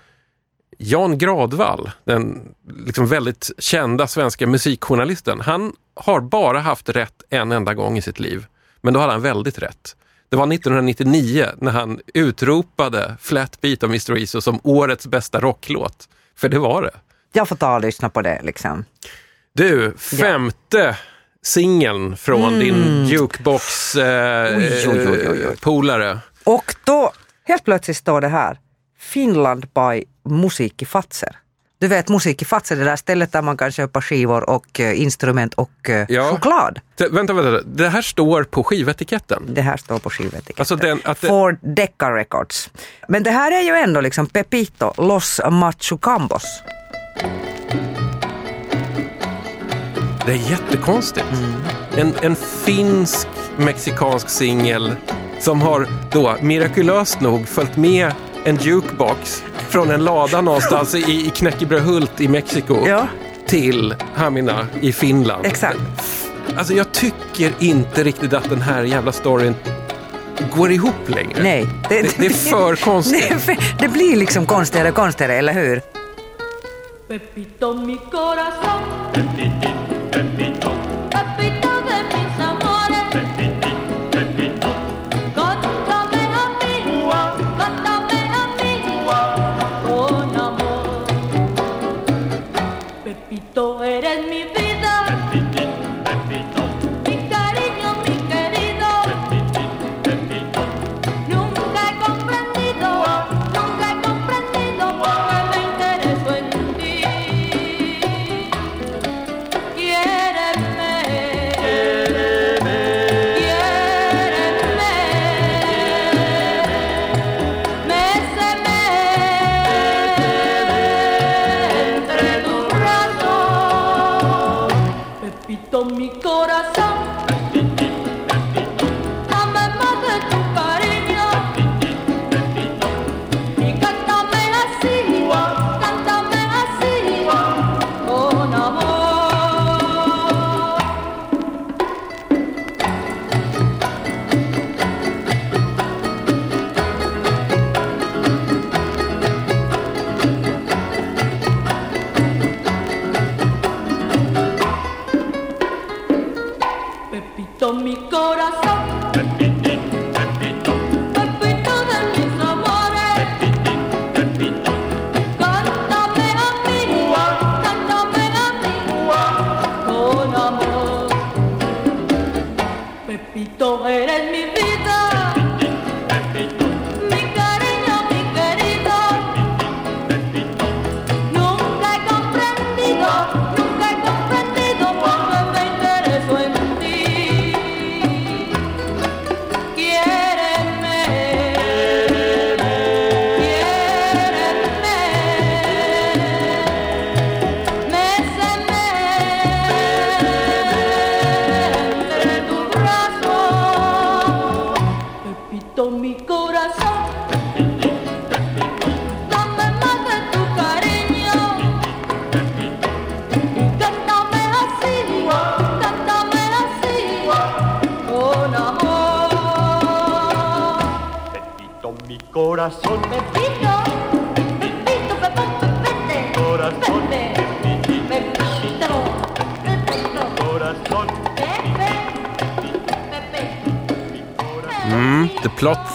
[SPEAKER 6] Jan Gradvall, den liksom väldigt kända svenska musikjournalisten, han har bara haft rätt en enda gång i sitt liv. Men då hade han väldigt rätt. Det var 1999 när han utropade Flat Beat av Mr. Ezo som årets bästa rocklåt. För det var det.
[SPEAKER 1] Jag får ta och lyssna på det liksom.
[SPEAKER 6] Du, femte singeln från din eh,
[SPEAKER 1] Mm. Oj, oj, oj, oj, oj.
[SPEAKER 6] polare.
[SPEAKER 1] Och då helt plötsligt står det här Finland by Musik i Fatser. Du vet Musik i Fatser, det där stället där man kan köpa skivor och eh, instrument och eh,
[SPEAKER 6] Ja.
[SPEAKER 1] choklad.
[SPEAKER 6] Det, vänta, vänta, det här står på skivetiketten.
[SPEAKER 1] Det här står på skivetiketten.
[SPEAKER 6] Alltså den- det-
[SPEAKER 1] For Decca Records. Men det här är ju ändå liksom Pepito Los Machucambos.
[SPEAKER 6] Det är jättekonstigt. En, en finsk mexikansk singel som har då mirakulöst nog följt med en jukebox från en lada någonstans i, i Knäckebrödhult i Mexiko
[SPEAKER 1] Ja.
[SPEAKER 6] till Hamina i Finland.
[SPEAKER 1] Exakt.
[SPEAKER 6] Alltså jag tycker inte riktigt att den här jävla storyn går ihop längre.
[SPEAKER 1] Nej.
[SPEAKER 6] Det, det är <laughs> för konstigt.
[SPEAKER 1] Det, är för- det blir liksom konstigare och konstigare, eller hur?
[SPEAKER 5] Pepito mi corazón. Pepito de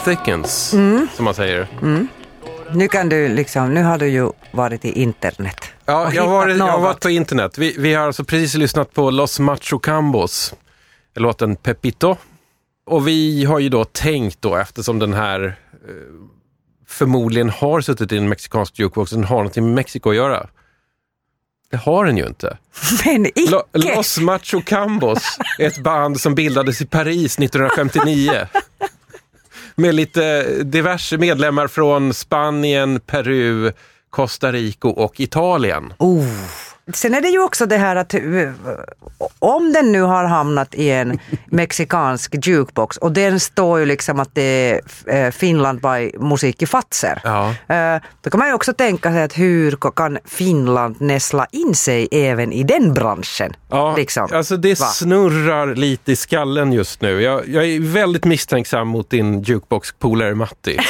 [SPEAKER 6] plot thickens, som man säger.
[SPEAKER 1] Nu kan du liksom, nu har du ju varit i internet.
[SPEAKER 6] Ja, jag har, varit, jag har
[SPEAKER 1] något.
[SPEAKER 6] varit på internet. Vi, vi har alltså precis lyssnat på Los Machucambos, låten Pepito. Och vi har ju då tänkt då, eftersom den här eh, förmodligen har suttit i en mexikansk jukebox, den har någonting med Mexiko att göra. Det har den ju inte. <laughs>
[SPEAKER 1] Men icke!
[SPEAKER 6] Lo- Los Macho Cambos är ett band som bildades i Paris <laughs> 1959. Med lite diverse medlemmar från Spanien, Peru, Costa Rica och Italien.
[SPEAKER 1] Oh. Sen är det ju också det här att eh, om den nu har hamnat i en <laughs> mexikansk jukebox och den står ju liksom att det är eh, Finland by musik i Fazer.
[SPEAKER 6] Ja.
[SPEAKER 1] Eh, Då kan man ju också tänka sig att hur kan Finland näsla in sig även i den branschen?
[SPEAKER 6] Ja,
[SPEAKER 1] liksom.
[SPEAKER 6] alltså det
[SPEAKER 1] Va?
[SPEAKER 6] snurrar lite i skallen just nu. Jag, jag är väldigt misstänksam mot din jukebox-polare Matti. <laughs>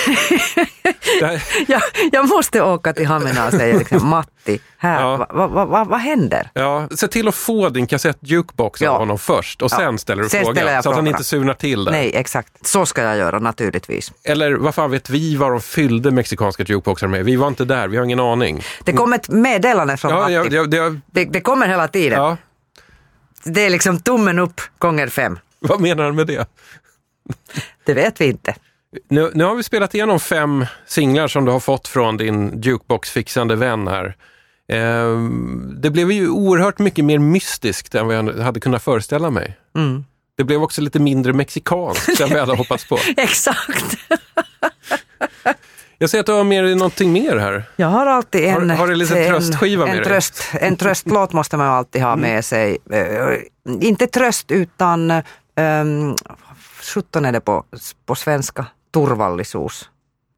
[SPEAKER 1] Jag, jag måste åka till Hamina och säga liksom, Matti, här,
[SPEAKER 6] Ja.
[SPEAKER 1] va, va, va, vad händer?
[SPEAKER 6] Ja, se till att få din kassett jukebox
[SPEAKER 1] Ja.
[SPEAKER 6] av honom först och
[SPEAKER 1] Ja.
[SPEAKER 6] sen ställer du
[SPEAKER 1] Sen
[SPEAKER 6] frågan.
[SPEAKER 1] ställer
[SPEAKER 6] så att han inte surnar till det.
[SPEAKER 1] Nej, exakt. Så ska jag göra naturligtvis.
[SPEAKER 6] Eller vad fan vet vi vad de fyllde mexikanska jukeboxar med? Vi var inte där, vi har ingen aning.
[SPEAKER 1] Det kom ett meddelande från
[SPEAKER 6] Ja,
[SPEAKER 1] Matti.
[SPEAKER 6] ja, det, det,
[SPEAKER 1] Det, det kommer hela tiden.
[SPEAKER 6] ja,
[SPEAKER 1] Det är liksom tummen upp gånger fem.
[SPEAKER 6] vad menar han med det?
[SPEAKER 1] Det vet vi inte.
[SPEAKER 6] Nu, nu har vi spelat igenom fem singlar som du har fått från din jukebox-fixande vän här. Ehm, det blev ju oerhört mycket mer mystiskt än vad jag hade kunnat föreställa mig.
[SPEAKER 1] Mm.
[SPEAKER 6] Det blev också lite mindre mexikanskt än vad jag hade hoppats på. <laughs>
[SPEAKER 1] Exakt.
[SPEAKER 6] Jag ser att du har med dig någonting mer här.
[SPEAKER 1] Jag har alltid
[SPEAKER 6] Har-
[SPEAKER 1] en...
[SPEAKER 6] har du lite
[SPEAKER 1] en,
[SPEAKER 6] tröstskiva med
[SPEAKER 1] en
[SPEAKER 6] dig?
[SPEAKER 1] tröst, En tröstlåt måste man alltid ha med sig. Eh, inte tröst utan... Um, 17 är det på, på svenska. Turvallisuus.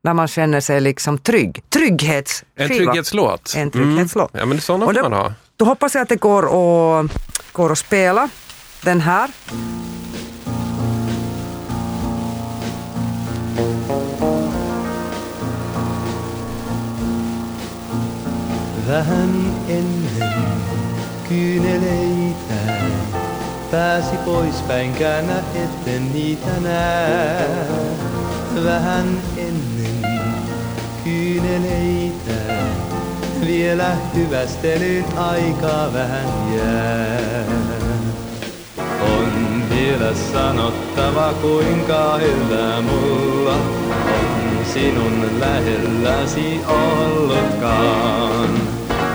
[SPEAKER 1] När man känner sig liksom trygg. Trygghetsskiva.
[SPEAKER 6] En trygghetslåt.
[SPEAKER 1] En trygghetslåt.
[SPEAKER 6] Mm. Ja, men sådana får
[SPEAKER 1] då-
[SPEAKER 6] man ha.
[SPEAKER 1] Då hoppas jag att det går att, går att spela den här.
[SPEAKER 10] Vähän ennen kyyneleitä pääsi poispäin, käännä etten niitä näe. Vähän ennen kyyneleitä vielä hyvästelyn aikaa vähän jää. On vielä sanottava kuinka hyvä mulla on sinun lähelläsi ollutkaan.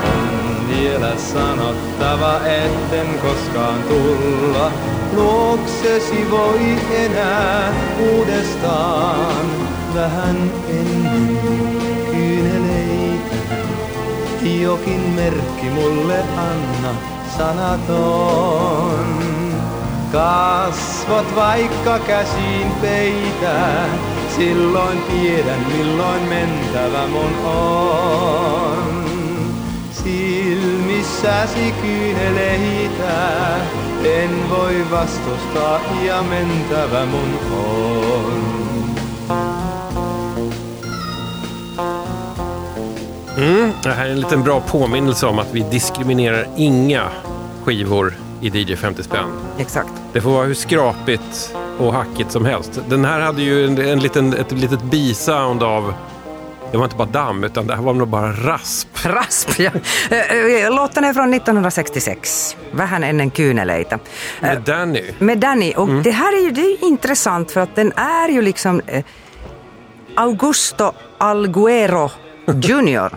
[SPEAKER 10] On vielä sanottava etten koskaan tulla luoksesi voi enää uudestaan. Vähän ennen kyyneleitä jokin merkki mulle anna sanaton. Kasvot vaikka käsiin peitä, silloin tiedän milloin mentävä mun on. Silmissäsi kyyneleitä, en voi vastustaa ja mentävä mun on.
[SPEAKER 6] Mm, det här är en liten bra påminnelse om att vi diskriminerar inga skivor i DJ 50 spänn.
[SPEAKER 1] Exakt.
[SPEAKER 6] Det får vara hur skrapigt och hackigt som helst. Den här hade ju en, en liten, ett litet bisound av, det var inte bara damm, utan det här var nog bara rasp.
[SPEAKER 1] Rasp, ja. Eh, eh, Låten är från 1966. Vähän ennen kyyneleitä.
[SPEAKER 6] Med Danny.
[SPEAKER 1] Med Danny. Och
[SPEAKER 6] Mm.
[SPEAKER 1] det här är ju det är ju intressant för att den är ju liksom eh, Augusto Alguero <laughs> Junior.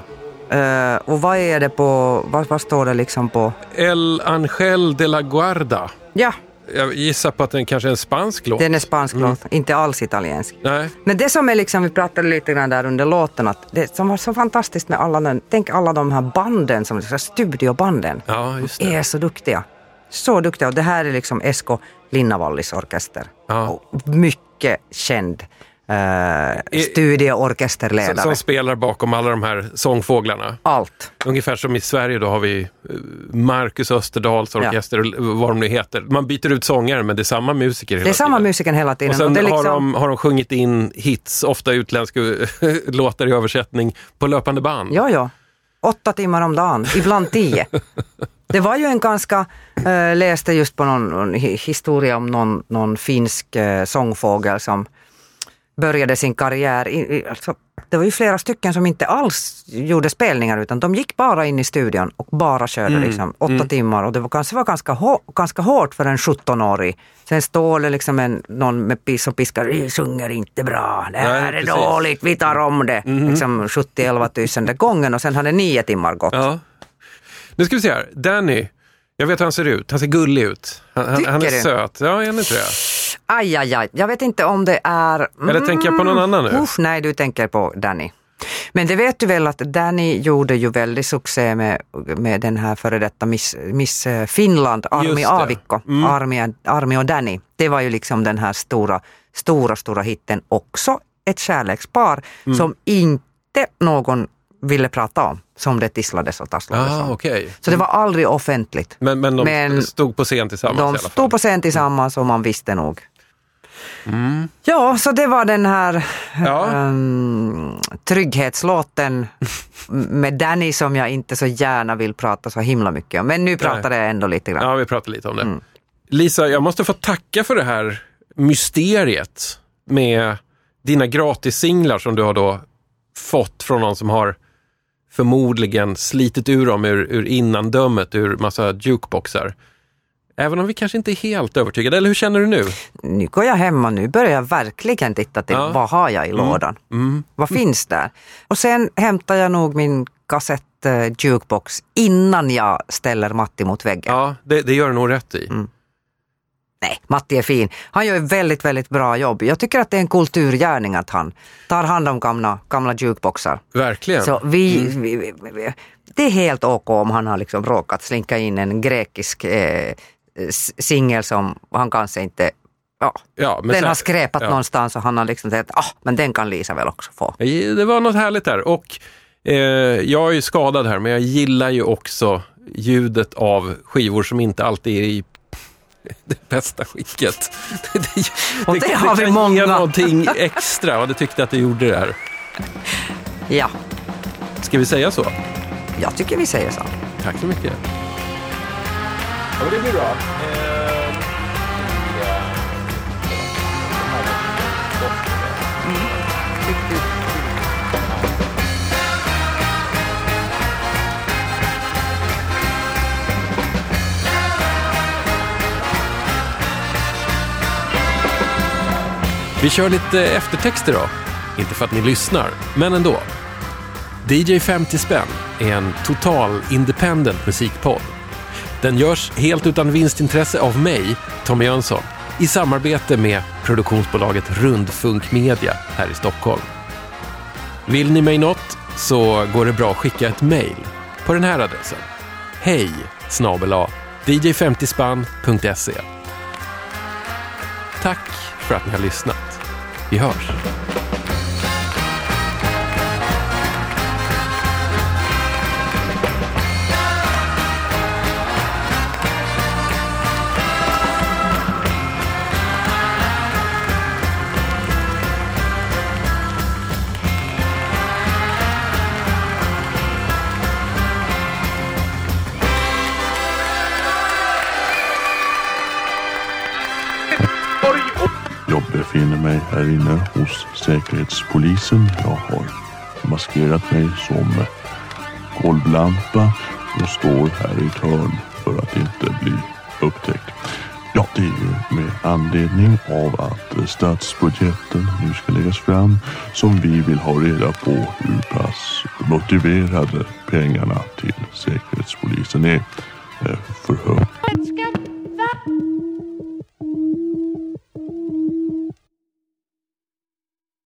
[SPEAKER 1] Eh, och vad är det på, vad, vad står det liksom på?
[SPEAKER 6] El Angel de la Guarda.
[SPEAKER 1] Ja,
[SPEAKER 6] Jag gissar på att den kanske är en spansk låt.
[SPEAKER 1] den är spansk låt, inte alls italiensk.
[SPEAKER 6] Nej.
[SPEAKER 1] Men det som är liksom, vi pratade lite grann där under låten, att det som var så fantastiskt med alla den, tänk alla de här banden, som, här studiobanden,
[SPEAKER 6] Ja, just det.
[SPEAKER 1] är så duktiga. Så duktiga. Och det här är liksom Esko Linnavallis orkester.
[SPEAKER 6] Ja.
[SPEAKER 1] Mycket känd eh, studieorkesterledare.
[SPEAKER 6] Som, som spelar bakom alla de här sångfåglarna.
[SPEAKER 1] Allt.
[SPEAKER 6] Ungefär som i Sverige då har vi eh, Marcus Österdahls orkester, och vad de nu heter. Man byter ut sångare men det är samma musiker hela
[SPEAKER 1] Det är samma
[SPEAKER 6] tiden.
[SPEAKER 1] musiken hela tiden.
[SPEAKER 6] Och sen
[SPEAKER 1] det är
[SPEAKER 6] har,
[SPEAKER 1] liksom,
[SPEAKER 6] de, har de sjungit in hits, ofta utländska <laughs> låtar i översättning, på löpande band.
[SPEAKER 1] Ja, ja. Åtta timmar om dagen, ibland tio. <laughs> Det var ju en ganska, äh, läste just på någon, någon hi- historia om någon, någon finsk äh, sångfågel som började sin karriär. Alltså, det var ju flera stycken som inte alls gjorde spelningar utan de gick bara in i studion och bara körde liksom, åtta timmar och det var kanske var ganska, hå, ganska hårt för en 17-årig. Sen står det liksom en, någon med pis som piskar, "Vi sjunger inte bra, det här
[SPEAKER 6] Nej,
[SPEAKER 1] är
[SPEAKER 6] precis.
[SPEAKER 1] dåligt, vi tar om det. Liksom 70-11 tusende gången och sen hade nio timmar gått.
[SPEAKER 6] Ja. Nu ska vi se här. Danny. Jag vet hur han ser ut. Han ser gullig ut. Han, han, han är
[SPEAKER 1] du?
[SPEAKER 6] söt. Ja, är han inte det?
[SPEAKER 1] Aj, aj, aj. Jag vet inte om det är...
[SPEAKER 6] Eller tänker jag på någon annan nu?
[SPEAKER 1] Uff, nej, du tänker på Danny. Men det vet du väl att Danny gjorde ju väldigt succé med, med den här före detta Miss, Miss eh, Finland, Armi. Aavikko,
[SPEAKER 6] Mm.
[SPEAKER 1] Armi, Armi och Danny. Det var ju liksom den här stora, stora, stora hitten. Också ett kärlekspar
[SPEAKER 6] Mm.
[SPEAKER 1] som inte någon ville prata om, som det tisslades och tasslades
[SPEAKER 6] Ah,
[SPEAKER 1] om.
[SPEAKER 6] okej.
[SPEAKER 1] Så det var aldrig offentligt.
[SPEAKER 6] Men, men de
[SPEAKER 1] Men
[SPEAKER 6] stod på scen tillsammans
[SPEAKER 1] De stod på scen tillsammans och man visste nog.
[SPEAKER 6] Mm.
[SPEAKER 1] Ja, så det var den här
[SPEAKER 6] Ja.
[SPEAKER 1] ehm, trygghetslåten <laughs> med Danny som jag inte så gärna vill prata så himla mycket om. Men nu pratar jag ändå lite grann.
[SPEAKER 6] Ja, vi pratar lite om det.
[SPEAKER 1] Mm.
[SPEAKER 6] Lisa, jag måste få tacka för det här mysteriet med dina gratissinglar som du har då fått från någon som har förmodligen slitit ur dem ur, ur innandömet, ur massa jukeboxar. Även om vi kanske inte är helt övertygade, eller hur känner du nu?
[SPEAKER 1] Nu går jag hem och nu börjar jag verkligen titta till
[SPEAKER 6] Ja.
[SPEAKER 1] vad har jag i lådan?
[SPEAKER 6] Mm.
[SPEAKER 1] Vad finns där? Och sen hämtar jag nog min kassett eh, jukebox innan jag ställer Matti mot väggen.
[SPEAKER 6] Ja, det, det gör du nog rätt i.
[SPEAKER 1] Mm. Nej, Matti är fin. Han gör ett väldigt, väldigt bra jobb. Jag tycker att det är en kulturgärning att han tar hand om gamla, gamla jukeboxar.
[SPEAKER 6] Verkligen.
[SPEAKER 1] Så vi, vi, vi, vi, det är helt ok om han har liksom råkat slinka in en grekisk eh, singel som han kanske inte... Ja,
[SPEAKER 6] ja, men
[SPEAKER 1] den
[SPEAKER 6] så-
[SPEAKER 1] har skräpat
[SPEAKER 6] ja.
[SPEAKER 1] någonstans och han har liksom tänkt ah, men den kan Lisa väl också få.
[SPEAKER 6] Det var något härligt där. Och eh, jag är ju skadad här, men jag gillar ju också ljudet av skivor som inte alltid är i <laughs> det bästa skicket. <laughs> det,
[SPEAKER 1] Och det har vi
[SPEAKER 6] kan
[SPEAKER 1] många.
[SPEAKER 6] ge någonting <laughs> extra och det tyckte att det gjorde det här.
[SPEAKER 1] Ja,
[SPEAKER 6] Ska vi säga så?
[SPEAKER 1] jag tycker vi säger så.
[SPEAKER 6] Tack så mycket. Ja, men det blir bra. Vi kör lite eftertexter då. Inte för att ni lyssnar, men ändå. DJ 50 spänn är en total independent musikpodd. Den görs helt utan vinstintresse av mig, Tommy Jönsson, i samarbete med produktionsbolaget Rundfunk Media här i Stockholm. Vill ni mig något så går det bra att skicka ett mejl på den här adressen. Hej snabel dj50spann.se Tack för att ni har lyssnat. Vi hörs.
[SPEAKER 11] Mig här inne hos Säkerhetspolisen. Jag har maskerat mig som golvlampa och står här i ett hörn för att inte bli upptäckt. Ja, det är ju med anledning av att statsbudgeten nu ska läggas fram som vi vill ha reda på hur pass motiverade pengarna till Säkerhetspolisen är. för Förhör